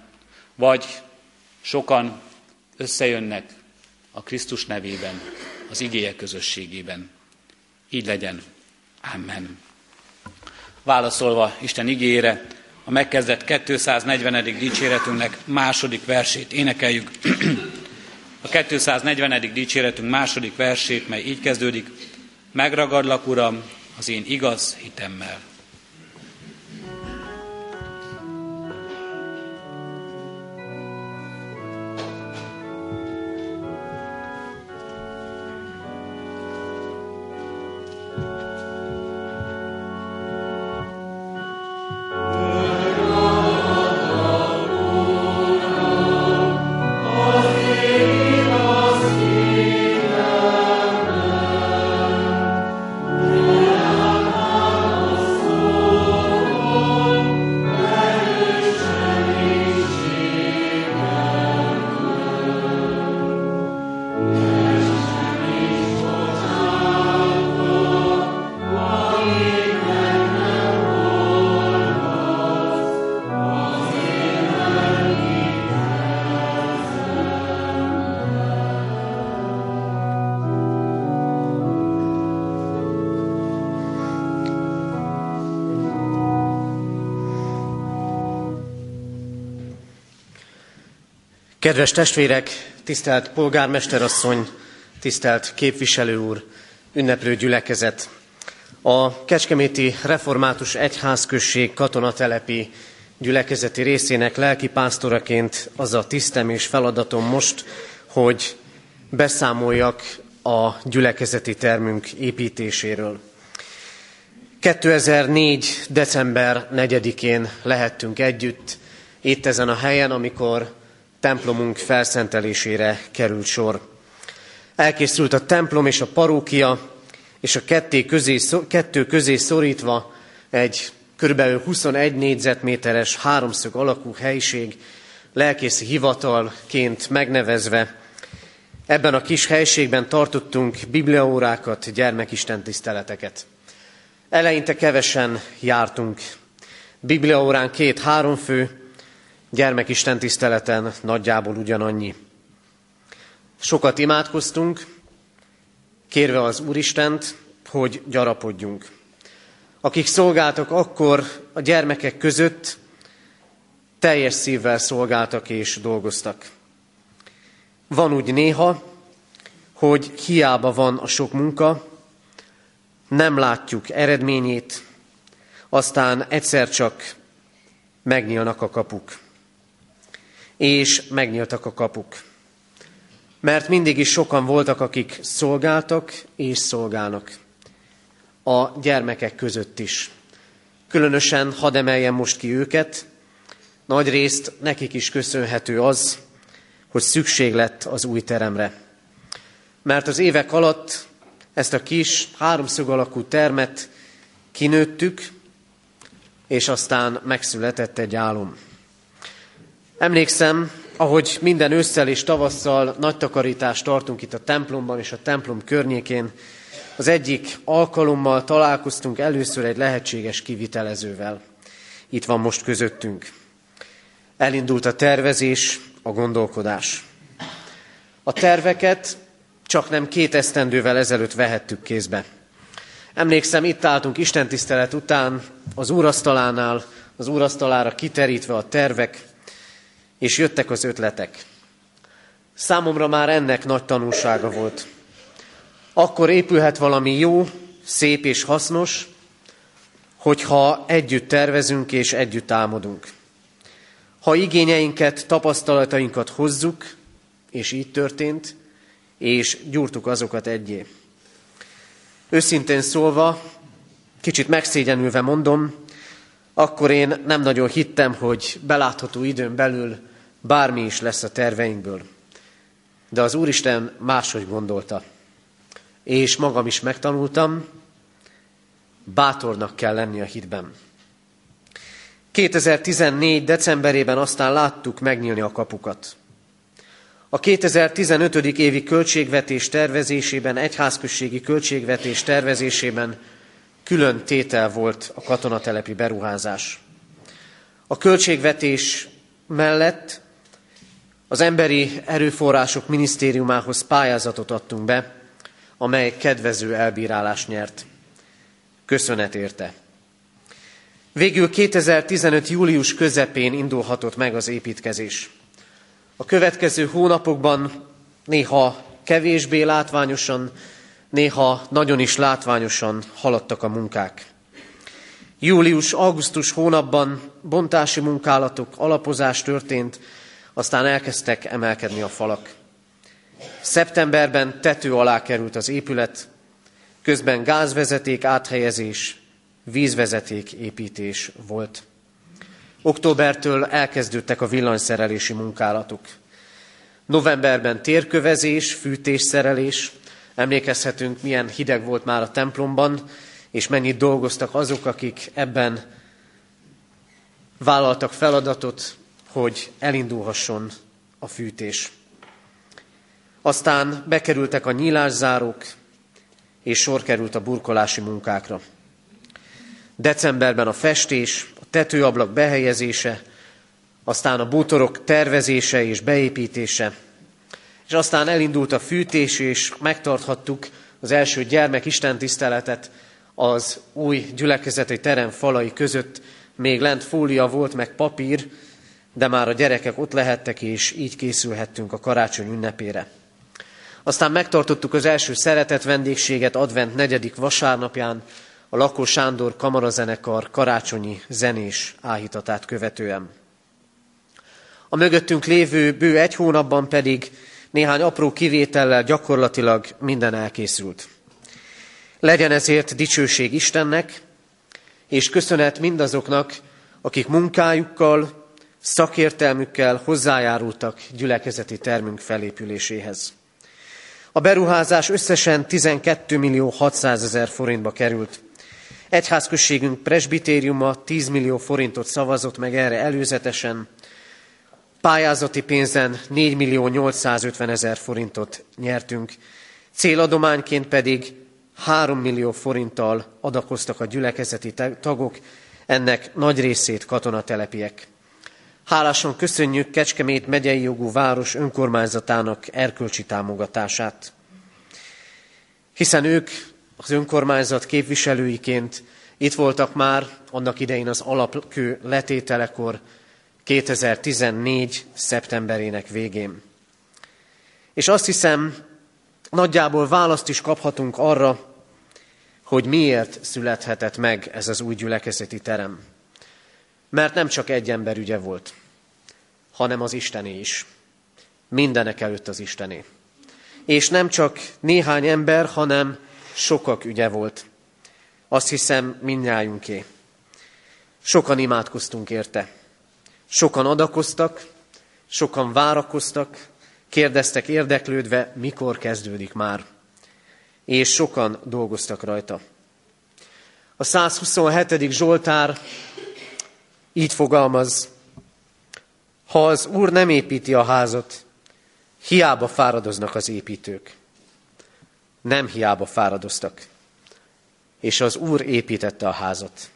vagy sokan összejönnek a Krisztus nevében, az igéje közösségében. Így legyen. Amen. Válaszolva Isten igére, a megkezdett 240. dicséretünknek második versét énekeljük. A 240. dicséretünk második versét, mely így kezdődik. Megragadlak, Uram, az én igaz hitemmel. Kedves testvérek, tisztelt polgármesterasszony, tisztelt képviselő úr, ünneplő gyülekezet! A Kecskeméti Református Egyházközség katonatelepi gyülekezeti részének lelkipásztoraként az a tisztem és feladatom most, hogy beszámoljak a gyülekezeti termünk építéséről. 2004. december 4-én lehettünk együtt itt ezen a helyen, amikor templomunk felszentelésére került sor. Elkészült a templom és a parókia, és a ketté közé, kettő közé szorítva egy kb. 21 négyzetméteres háromszög alakú helyiség, lelkészi hivatalként megnevezve. Ebben a kis helységben tartottunk bibliaórákat, gyermekisten tiszteleteket. Eleinte kevesen jártunk. Bibliaórán két-három fő, gyermekisten tiszteleten nagyjából ugyanannyi. Sokat imádkoztunk, kérve az Úristent, hogy gyarapodjunk. Akik szolgáltak akkor a gyermekek között, teljes szívvel szolgáltak és dolgoztak. Van úgy néha, hogy hiába van a sok munka, nem látjuk eredményét, aztán egyszer csak megnyílnak a kapuk és megnyíltak a kapuk. Mert mindig is sokan voltak, akik szolgáltak és szolgálnak. A gyermekek között is. Különösen hadd emeljem most ki őket, nagy részt nekik is köszönhető az, hogy szükség lett az új teremre. Mert az évek alatt ezt a kis háromszög alakú termet kinőttük, és aztán megszületett egy álom. Emlékszem, ahogy minden ősszel és tavasszal nagy takarítást tartunk itt a templomban és a templom környékén, az egyik alkalommal találkoztunk először egy lehetséges kivitelezővel. Itt van most közöttünk. Elindult a tervezés, a gondolkodás. A terveket csak nem két esztendővel ezelőtt vehettük kézbe. Emlékszem, itt álltunk Isten tisztelet után az úrasztalánál, az úrasztalára kiterítve a tervek, és jöttek az ötletek. Számomra már ennek nagy tanulsága volt. Akkor épülhet valami jó, szép és hasznos, hogyha együtt tervezünk és együtt álmodunk. Ha igényeinket, tapasztalatainkat hozzuk, és így történt, és gyúrtuk azokat egyé. Őszintén szólva, kicsit megszégyenülve mondom, akkor én nem nagyon hittem, hogy belátható időn belül bármi is lesz a terveinkből. De az Úristen máshogy gondolta. És magam is megtanultam, bátornak kell lenni a hitben. 2014. decemberében aztán láttuk megnyílni a kapukat. A 2015. évi költségvetés tervezésében, egyházközségi költségvetés tervezésében külön tétel volt a katonatelepi beruházás. A költségvetés mellett az Emberi Erőforrások Minisztériumához pályázatot adtunk be, amely kedvező elbírálást nyert. Köszönet érte. Végül 2015. július közepén indulhatott meg az építkezés. A következő hónapokban néha kevésbé látványosan, néha nagyon is látványosan haladtak a munkák. Július-augusztus hónapban bontási munkálatok, alapozás történt, aztán elkezdtek emelkedni a falak. Szeptemberben tető alá került az épület, közben gázvezeték áthelyezés, vízvezeték építés volt. Októbertől elkezdődtek a villanyszerelési munkálatok. Novemberben térkövezés, fűtésszerelés. Emlékezhetünk, milyen hideg volt már a templomban, és mennyit dolgoztak azok, akik ebben vállaltak feladatot, hogy elindulhasson a fűtés. Aztán bekerültek a nyílászárók, és sor került a burkolási munkákra. Decemberben a festés, a tetőablak behelyezése, aztán a bútorok tervezése és beépítése, és aztán elindult a fűtés, és megtarthattuk az első gyermek istentiszteletet az új gyülekezeti terem falai között. Még lent fólia volt, meg papír, de már a gyerekek ott lehettek, és így készülhettünk a karácsony ünnepére. Aztán megtartottuk az első szeretet vendégséget advent negyedik vasárnapján, a Lakó Sándor kamarazenekar karácsonyi zenés áhítatát követően. A mögöttünk lévő bő egy hónapban pedig néhány apró kivétellel gyakorlatilag minden elkészült. Legyen ezért dicsőség Istennek, és köszönet mindazoknak, akik munkájukkal, szakértelmükkel hozzájárultak gyülekezeti termünk felépüléséhez. A beruházás összesen 12 millió 600 ezer forintba került. Egyházközségünk presbitériuma 10 millió forintot szavazott meg erre előzetesen, pályázati pénzen 4 millió 850 ezer forintot nyertünk, céladományként pedig 3 millió forinttal adakoztak a gyülekezeti tagok, ennek nagy részét katonatelepiek. Hálásan köszönjük Kecskemét megyei jogú város önkormányzatának erkölcsi támogatását. Hiszen ők az önkormányzat képviselőiként itt voltak már annak idején az alapkő letételekor 2014. szeptemberének végén. És azt hiszem, nagyjából választ is kaphatunk arra, hogy miért születhetett meg ez az új gyülekezeti terem. Mert nem csak egy ember ügye volt, hanem az Istené is. Mindenek előtt az Istené. És nem csak néhány ember, hanem sokak ügye volt. Azt hiszem, mindnyájunké. Sokan imádkoztunk érte. Sokan adakoztak, sokan várakoztak, kérdeztek érdeklődve, mikor kezdődik már. És sokan dolgoztak rajta. A 127. Zsoltár így fogalmaz, ha az Úr nem építi a házat, hiába fáradoznak az építők. Nem hiába fáradoztak. És az Úr építette a házat.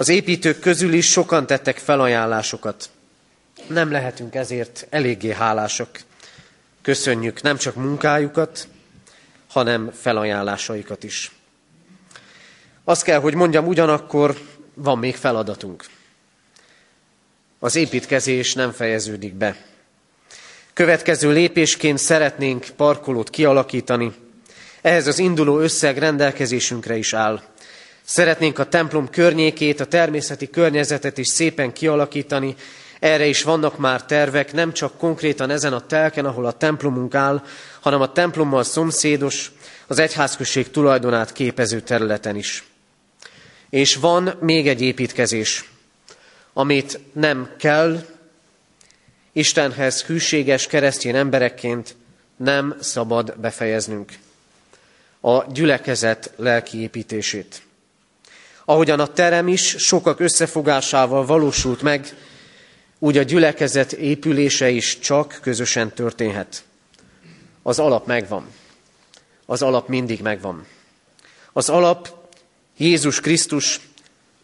Az építők közül is sokan tettek felajánlásokat. Nem lehetünk ezért eléggé hálásak. Köszönjük nem csak munkájukat, hanem felajánlásaikat is. Azt kell, hogy mondjam, ugyanakkor van még feladatunk. Az építkezés nem fejeződik be. Következő lépésként szeretnénk parkolót kialakítani. Ehhez az induló összeg rendelkezésünkre is áll. Szeretnénk a templom környékét, a természeti környezetet is szépen kialakítani. Erre is vannak már tervek, nem csak konkrétan ezen a telken, ahol a templomunk áll, hanem a templommal szomszédos, az egyházközség tulajdonát képező területen is. És van még egy építkezés, amit nem kell, Istenhez hűséges keresztény emberekként nem szabad befejeznünk. A gyülekezet lelki építését. Ahogyan a terem is sokak összefogásával valósult meg, úgy a gyülekezet épülése is csak közösen történhet. Az alap megvan. Az alap mindig megvan. Az alap Jézus Krisztus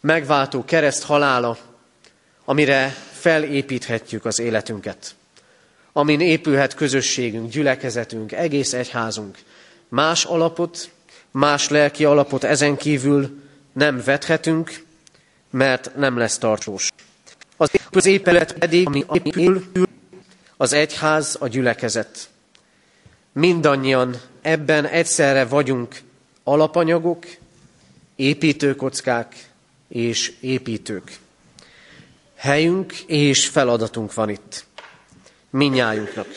megváltó kereszt halála, amire felépíthetjük az életünket, amin épülhet közösségünk, gyülekezetünk, egész egyházunk. Más alapot, más lelki alapot ezen kívül nem vethetünk, mert nem lesz tartós. Az épület pedig, ami épül, az egyház, a gyülekezet. Mindannyian ebben egyszerre vagyunk alapanyagok, építőkockák és építők. Helyünk és feladatunk van itt. Minnyájunknak.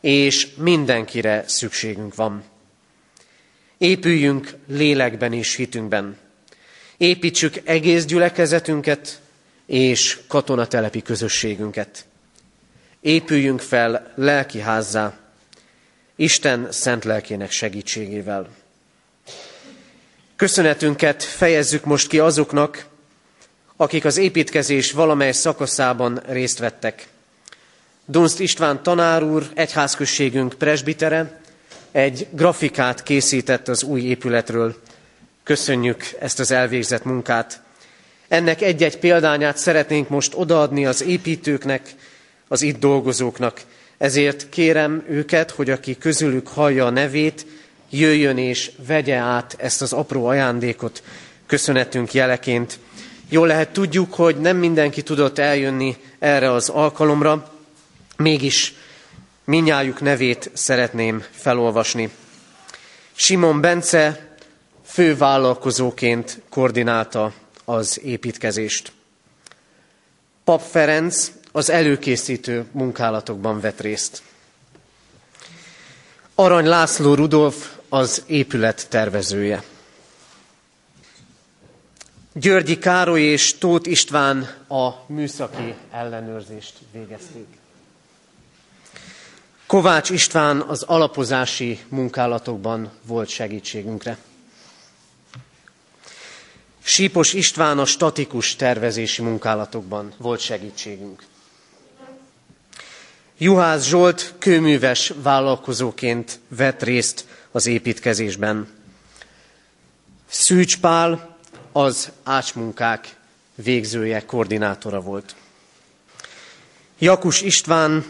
És mindenkire szükségünk van. Épüljünk lélekben és hitünkben. Építsük egész gyülekezetünket és katonatelepi közösségünket. Épüljünk fel lelki házzá, Isten szent lelkének segítségével. Köszönetünket fejezzük most ki azoknak, akik az építkezés valamely szakaszában részt vettek. Dunst István tanár úr, egyházközségünk presbitere, egy grafikát készített az új épületről. Köszönjük ezt az elvégzett munkát. Ennek egy-egy példányát szeretnénk most odaadni az építőknek, az itt dolgozóknak. Ezért kérem őket, hogy aki közülük hallja a nevét, jöjjön és vegye át ezt az apró ajándékot köszönetünk jeleként. Jól lehet tudjuk, hogy nem mindenki tudott eljönni erre az alkalomra, mégis minnyájuk nevét szeretném felolvasni. Simon Bence fővállalkozóként koordinálta az építkezést. Pap Ferenc az előkészítő munkálatokban vett részt. Arany László Rudolf az épület tervezője. Györgyi Károly és Tóth István a műszaki ellenőrzést végezték. Kovács István az alapozási munkálatokban volt segítségünkre. Sípos István a statikus tervezési munkálatokban volt segítségünk. Juhász Zsolt kőműves vállalkozóként vett részt az építkezésben. Szűcs Pál az ácsmunkák végzője, koordinátora volt. Jakus István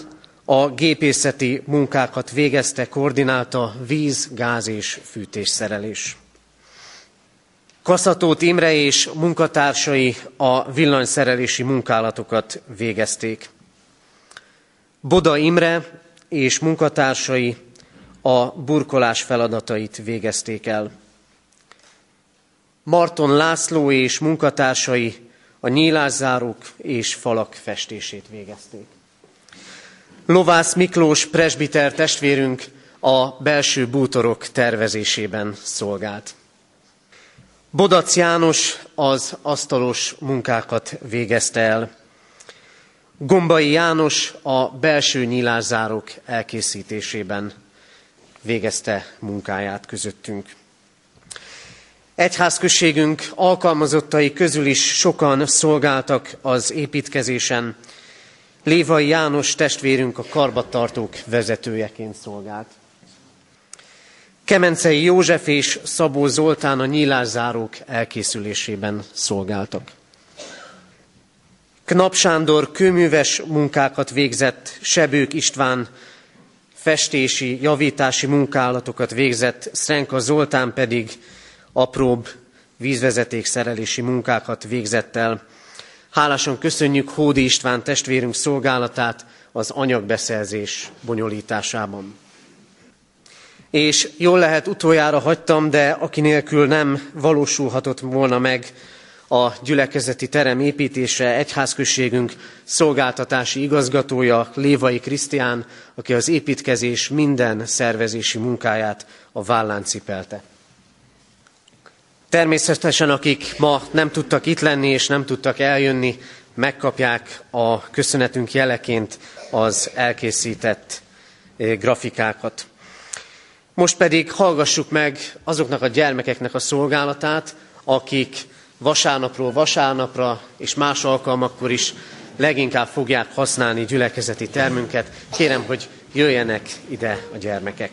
a gépészeti munkákat végezte, koordinálta víz, gáz és fűtésszerelés. Kaszatót Imre és munkatársai a villanyszerelési munkálatokat végezték. Boda Imre és munkatársai a burkolás feladatait végezték el. Marton László és munkatársai a nyílászárók és falak festését végezték. Lovász Miklós presbiter testvérünk a belső bútorok tervezésében szolgált. Bodac János az asztalos munkákat végezte el. Gombai János a belső nyílászárók elkészítésében végezte munkáját közöttünk. Egyházközségünk alkalmazottai közül is sokan szolgáltak az építkezésen. Lévai János testvérünk a karbattartók vezetőjeként szolgált. Kemencei József és Szabó Zoltán a nyílászárók elkészülésében szolgáltak. Knap Sándor kőműves munkákat végzett, Sebők István festési, javítási munkálatokat végzett, Szrenka Zoltán pedig apróbb vízvezetékszerelési munkákat végzett el. Hálásan köszönjük Hódi István testvérünk szolgálatát az anyagbeszerzés bonyolításában. És jól lehet utoljára hagytam, de aki nélkül nem valósulhatott volna meg a gyülekezeti terem építése egyházközségünk szolgáltatási igazgatója Lévai Krisztián, aki az építkezés minden szervezési munkáját a vállán cipelte. Természetesen, akik ma nem tudtak itt lenni és nem tudtak eljönni, megkapják a köszönetünk jeleként az elkészített eh, grafikákat. Most pedig hallgassuk meg azoknak a gyermekeknek a szolgálatát, akik vasárnapról vasárnapra és más alkalmakkor is leginkább fogják használni gyülekezeti termünket. Kérem, hogy jöjjenek ide a gyermekek.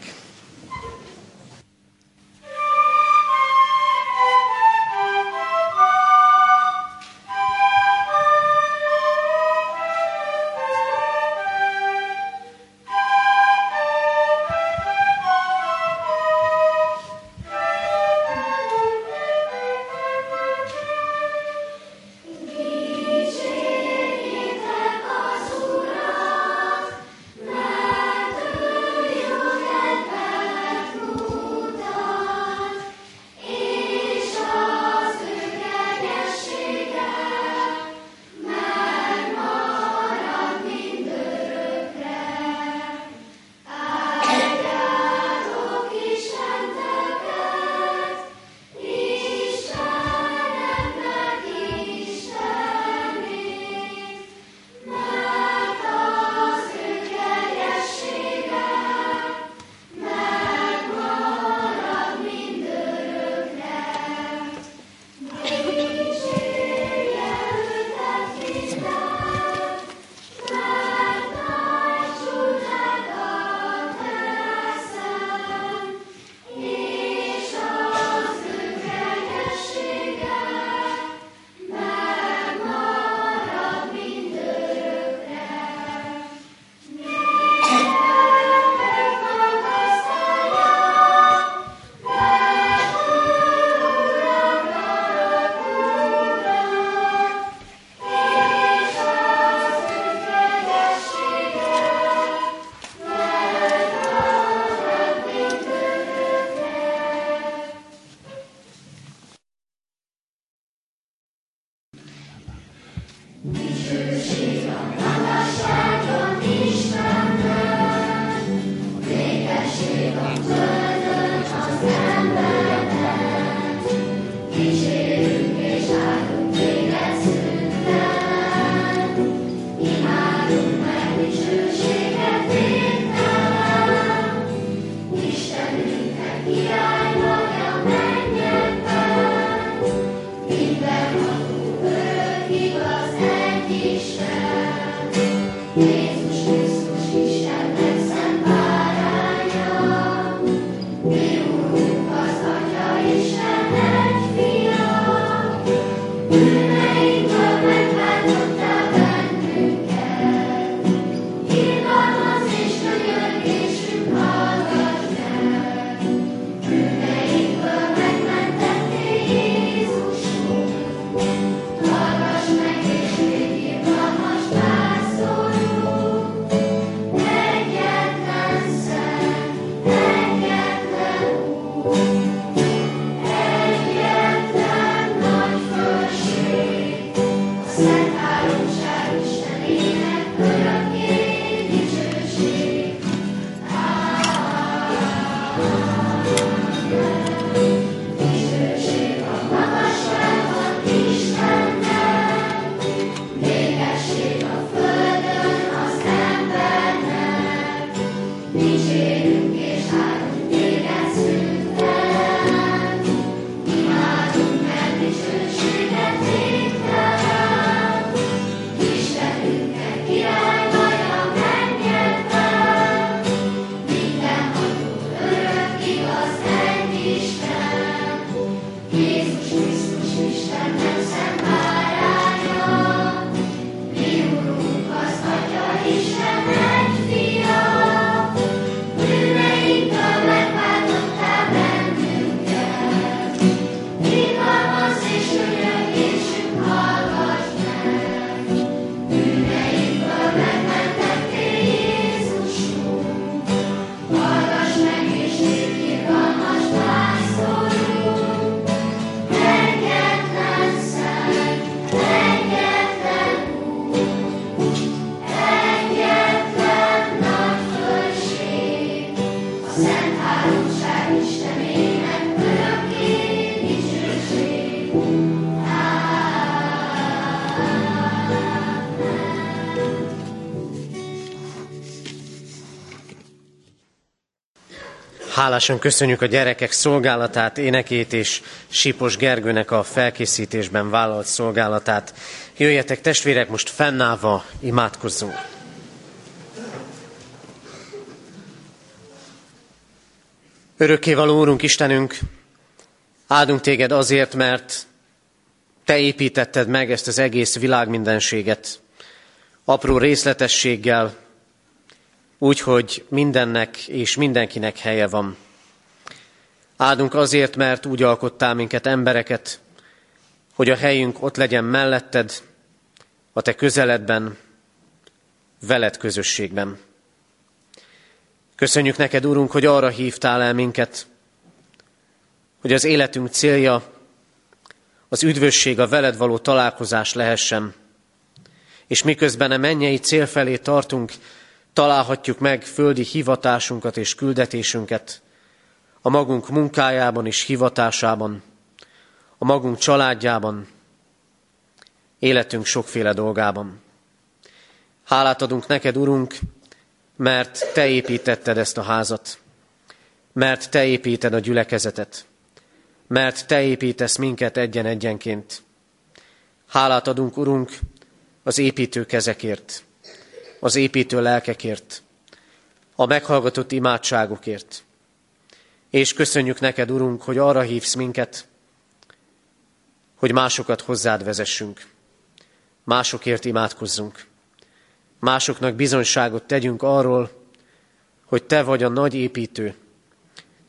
Hálásan köszönjük a gyerekek szolgálatát, énekét és Sipos Gergőnek a felkészítésben vállalt szolgálatát. Jöjjetek testvérek, most fennállva imádkozzunk. Örökkévaló Úrunk Istenünk, áldunk téged azért, mert te építetted meg ezt az egész világmindenséget, apró részletességgel, úgy, hogy mindennek és mindenkinek helye van. Áldunk azért, mert úgy alkottál minket embereket, hogy a helyünk ott legyen melletted, a te közeledben, veled közösségben. Köszönjük neked, Urunk, hogy arra hívtál el minket, hogy az életünk célja az üdvösség, a veled való találkozás lehessen. És miközben a mennyei cél felé tartunk, találhatjuk meg földi hivatásunkat és küldetésünket a magunk munkájában és hivatásában, a magunk családjában, életünk sokféle dolgában. Hálát adunk neked, Urunk, mert Te építetted ezt a házat, mert Te építed a gyülekezetet, mert Te építesz minket egyen-egyenként. Hálát adunk, Urunk, az építő kezekért, az építő lelkekért, a meghallgatott imádságokért. És köszönjük neked, Urunk, hogy arra hívsz minket, hogy másokat hozzád vezessünk, másokért imádkozzunk, másoknak bizonyságot tegyünk arról, hogy Te vagy a nagy építő,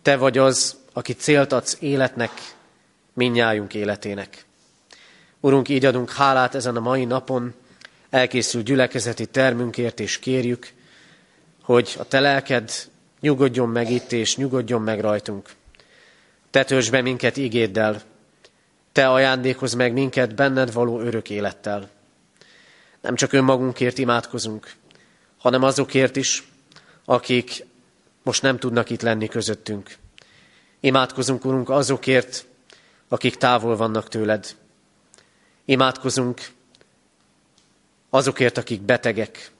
Te vagy az, aki célt adsz életnek, minnyájunk életének. Urunk, így adunk hálát ezen a mai napon, elkészült gyülekezeti termünkért, és kérjük, hogy a te lelked nyugodjon meg itt, és nyugodjon meg rajtunk. Te töltsd be minket igéddel, te ajándékozz meg minket benned való örök élettel. Nem csak önmagunkért imádkozunk, hanem azokért is, akik most nem tudnak itt lenni közöttünk. Imádkozunk, Urunk, azokért, akik távol vannak tőled. Imádkozunk azokért, akik betegek,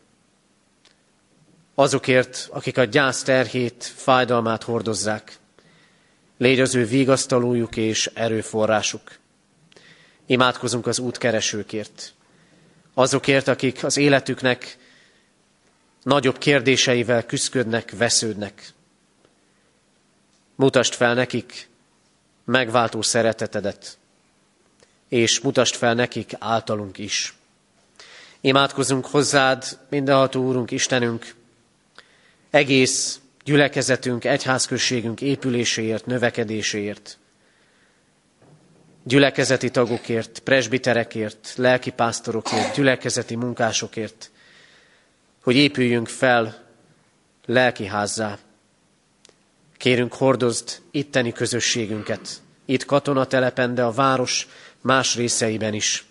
azokért, akik a gyász terhét, fájdalmát hordozzák. Légy az ő vigasztalójuk és erőforrásuk. Imádkozunk az útkeresőkért. Azokért, akik az életüknek nagyobb kérdéseivel küzdködnek, vesződnek. Mutasd fel nekik megváltó szeretetedet, és mutasd fel nekik általunk is. Imádkozunk hozzád, mindenható Úrunk, Istenünk, egész gyülekezetünk, egyházközségünk épüléséért, növekedéséért, gyülekezeti tagokért, presbiterekért, lelkipásztorokért, gyülekezeti munkásokért, hogy épüljünk fel lelkiházzá. Kérünk, hordozd itteni közösségünket, itt katonatelepen, de a város más részeiben is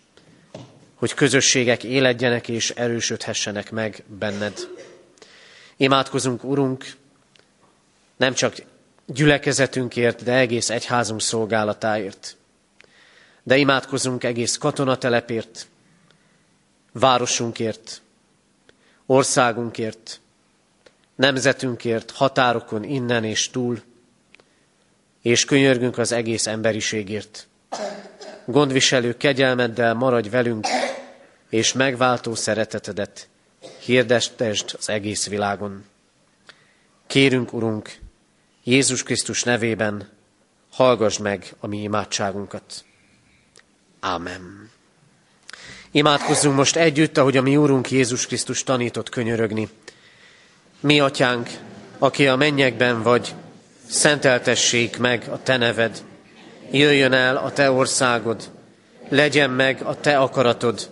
hogy közösségek éledjenek és erősödhessenek meg benned. Imádkozunk, Urunk, nem csak gyülekezetünkért, de egész egyházunk szolgálatáért. De imádkozunk egész katonatelepért, városunkért, országunkért, nemzetünkért, határokon innen és túl, és könyörgünk az egész emberiségért. Gondviselő kegyelmeddel maradj velünk, és megváltó szeretetedet hirdestesd az egész világon. Kérünk, Urunk, Jézus Krisztus nevében, hallgass meg a mi imádságunkat. Ámen. Imádkozzunk most együtt, ahogy a mi Úrunk Jézus Krisztus tanított könyörögni. Mi, Atyánk, aki a mennyekben vagy, szenteltessék meg a Te neved. Jöjjön el a Te országod, legyen meg a Te akaratod,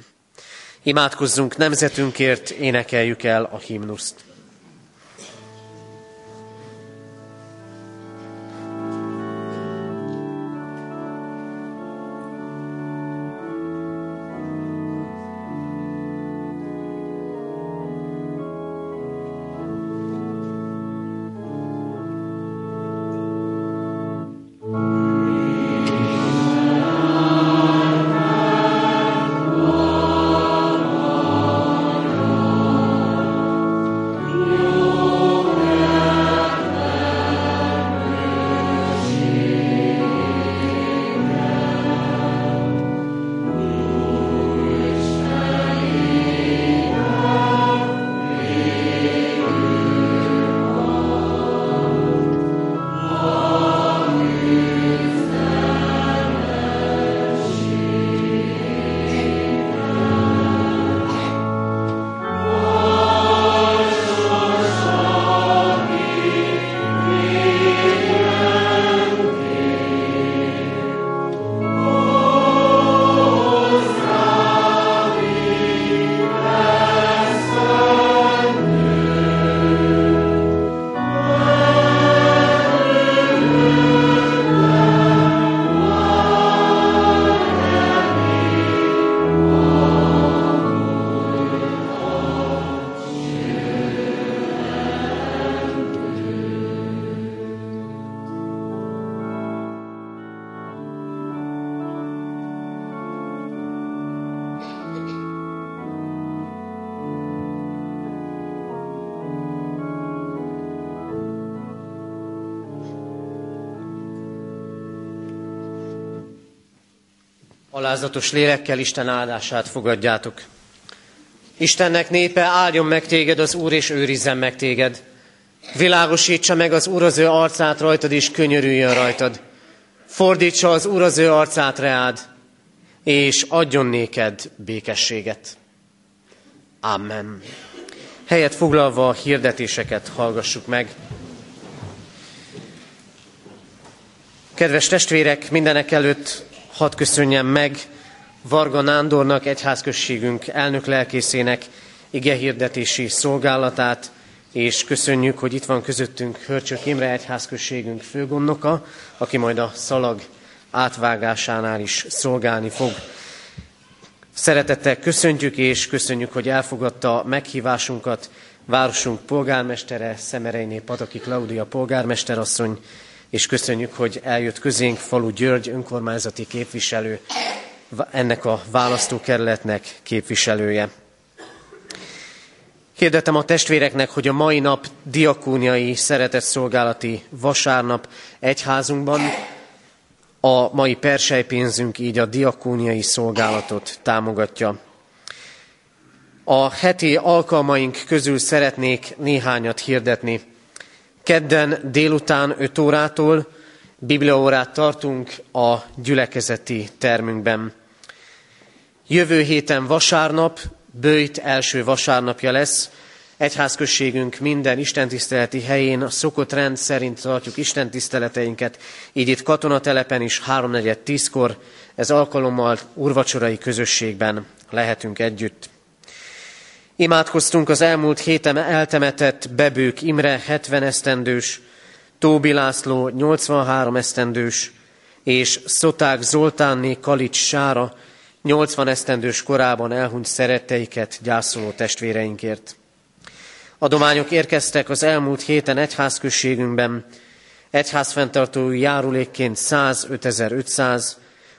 Imádkozzunk nemzetünkért, énekeljük el a himnuszt. Alázatos lélekkel Isten áldását fogadjátok. Istennek népe, áldjon meg téged az Úr, és őrizzen meg téged. Világosítsa meg az Úr az ő arcát rajtad, és könyörüljön rajtad. Fordítsa az Úr az ő arcát reád, és adjon néked békességet. Amen. Helyet foglalva a hirdetéseket hallgassuk meg. Kedves testvérek, mindenek előtt hadd köszönjem meg Varga Nándornak, egyházközségünk elnök lelkészének igehirdetési szolgálatát, és köszönjük, hogy itt van közöttünk Hörcsök Imre egyházközségünk főgondnoka, aki majd a szalag átvágásánál is szolgálni fog. Szeretettel köszöntjük, és köszönjük, hogy elfogadta meghívásunkat városunk polgármestere, Szemereiné Pataki Klaudia polgármesterasszony, és köszönjük, hogy eljött közénk Falu György önkormányzati képviselő, ennek a választókerületnek képviselője. Hirdetem a testvéreknek, hogy a mai nap diakóniai szeretetszolgálati vasárnap egyházunkban a mai persejpénzünk így a diakóniai szolgálatot támogatja. A heti alkalmaink közül szeretnék néhányat hirdetni. Kedden délután 5 órától bibliaórát tartunk a gyülekezeti termünkben. Jövő héten vasárnap, bőjt első vasárnapja lesz, egyházközségünk minden istentiszteleti helyén a szokott rend szerint tartjuk istentiszteleteinket, így itt katonatelepen is 3.4.10-kor, ez alkalommal urvacsorai közösségben lehetünk együtt. Imádkoztunk az elmúlt héten eltemetett Bebők Imre 70 esztendős, Tóbi László 83 esztendős, és Szoták Zoltánné Kalics Sára 80 esztendős korában elhunyt szeretteiket gyászoló testvéreinkért. Adományok érkeztek az elmúlt héten egyházközségünkben, egyházfenntartói járulékként 105.500,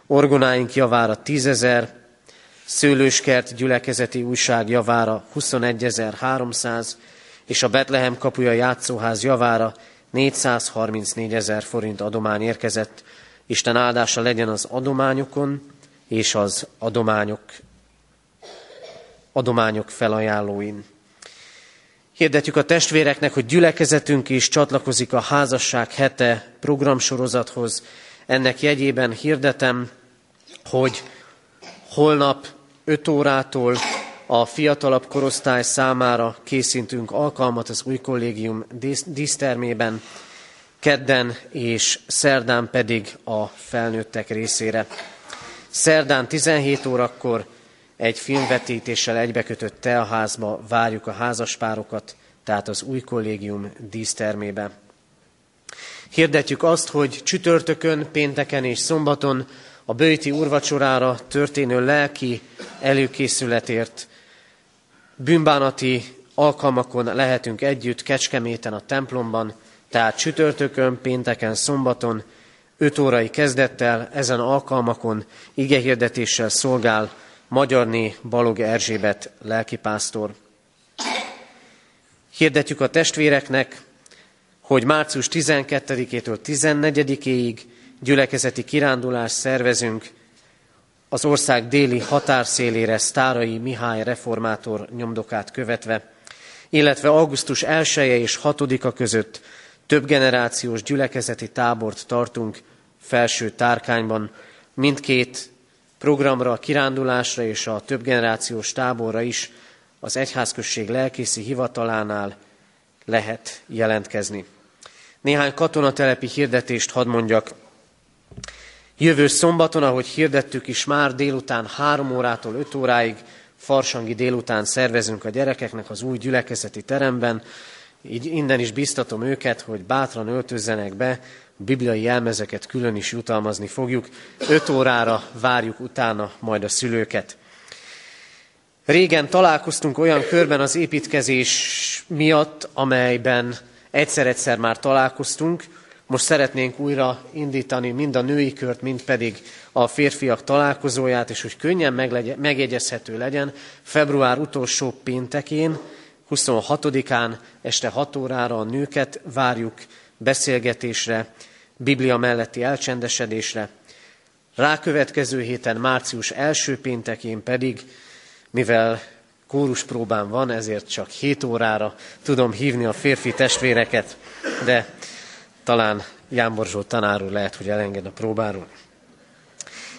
orgonáink javára 10.000, Szőlőskert gyülekezeti újság javára 21.300, és a Betlehem kapuja játszóház javára 434 ezer forint adomány érkezett. Isten áldása legyen az adományokon és az adományok, adományok felajánlóin. Hirdetjük a testvéreknek, hogy gyülekezetünk is csatlakozik a házasság hete programsorozathoz. Ennek jegyében hirdetem, hogy holnap 5 órától a fiatalabb korosztály számára készítünk alkalmat az új kollégium dísztermében. kedden és szerdán pedig a felnőttek részére. Szerdán 17 órakor egy filmvetítéssel egybekötött teaházba várjuk a házaspárokat, tehát az új kollégium dísztermébe. Hirdetjük azt, hogy csütörtökön, pénteken és szombaton a bőti urvacsorára történő lelki előkészületért bűnbánati alkalmakon lehetünk együtt Kecskeméten a templomban, tehát csütörtökön, pénteken, szombaton, 5 órai kezdettel ezen alkalmakon igehirdetéssel szolgál Magyarné Balog Erzsébet lelkipásztor. Hirdetjük a testvéreknek, hogy március 12-től 14-éig gyülekezeti kirándulást szervezünk az ország déli határszélére Sztárai Mihály reformátor nyomdokát követve, illetve augusztus 1 -e és 6-a között több generációs gyülekezeti tábort tartunk felső tárkányban. Mindkét programra, a kirándulásra és a több generációs táborra is az egyházközség lelkészi hivatalánál lehet jelentkezni. Néhány katonatelepi hirdetést hadd mondjak. Jövő szombaton, ahogy hirdettük is már, délután 3 órától 5 óráig farsangi délután szervezünk a gyerekeknek az új gyülekezeti teremben. Így innen is biztatom őket, hogy bátran öltözzenek be, bibliai jelmezeket külön is jutalmazni fogjuk. 5 órára várjuk utána majd a szülőket. Régen találkoztunk olyan körben az építkezés miatt, amelyben egyszer-egyszer már találkoztunk, most szeretnénk újra indítani mind a női kört, mind pedig a férfiak találkozóját, és hogy könnyen megjegyezhető legyen, február utolsó péntekén, 26-án este 6 órára a nőket várjuk beszélgetésre, Biblia melletti elcsendesedésre. Rákövetkező héten, március első péntekén pedig, mivel kórus próbán van, ezért csak 7 órára tudom hívni a férfi testvéreket, de talán tanár úr lehet, hogy elenged a próbáról.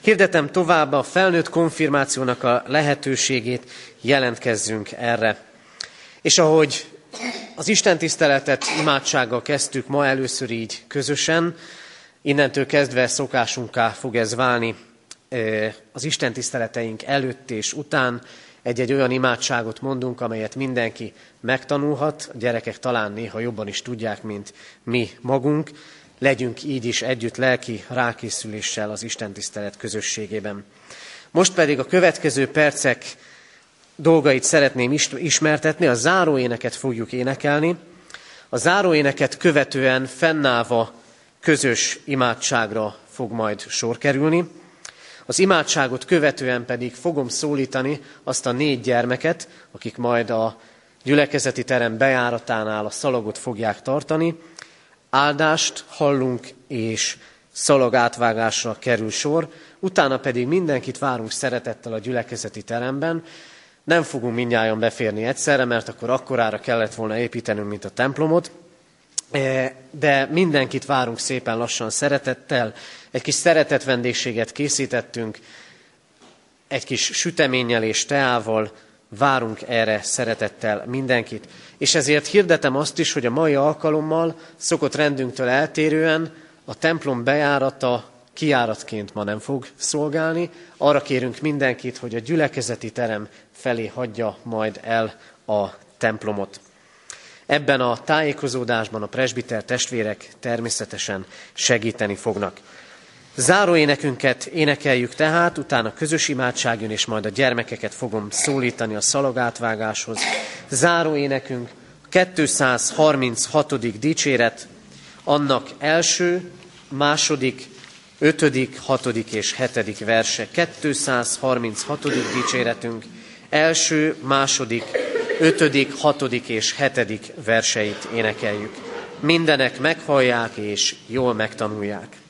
Hirdetem tovább a felnőtt konfirmációnak a lehetőségét, jelentkezzünk erre. És ahogy az Isten tiszteletet imádsággal kezdtük ma először így közösen, innentől kezdve szokásunká fog ez válni az Isten tiszteleteink előtt és után, egy-egy olyan imádságot mondunk, amelyet mindenki megtanulhat, a gyerekek talán néha jobban is tudják, mint mi magunk. Legyünk így is együtt lelki rákészüléssel az Isten tisztelet közösségében. Most pedig a következő percek dolgait szeretném ismertetni, a záróéneket fogjuk énekelni. A záróéneket követően fennállva közös imádságra fog majd sor kerülni. Az imádságot követően pedig fogom szólítani azt a négy gyermeket, akik majd a gyülekezeti terem bejáratánál a szalagot fogják tartani. Áldást hallunk, és szalag átvágásra kerül sor, utána pedig mindenkit várunk szeretettel a gyülekezeti teremben. Nem fogunk mindnyájan beférni egyszerre, mert akkor akkorára kellett volna építenünk, mint a templomot, e, de mindenkit várunk szépen lassan szeretettel, egy kis szeretett vendégséget készítettünk, egy kis süteménnyel és teával, várunk erre szeretettel mindenkit. És ezért hirdetem azt is, hogy a mai alkalommal szokott rendünktől eltérően a templom bejárata kiáratként ma nem fog szolgálni. Arra kérünk mindenkit, hogy a gyülekezeti terem felé hagyja majd el a templomot. Ebben a tájékozódásban a presbiter testvérek természetesen segíteni fognak. Záróénekünket énekeljük tehát, utána közös imádság jön, és majd a gyermekeket fogom szólítani a szalagátvágáshoz. Záróénekünk 236. dicséret, annak első, második, ötödik, hatodik és hetedik verse. 236. dicséretünk első, második, ötödik, hatodik és hetedik verseit énekeljük. Mindenek meghallják és jól megtanulják.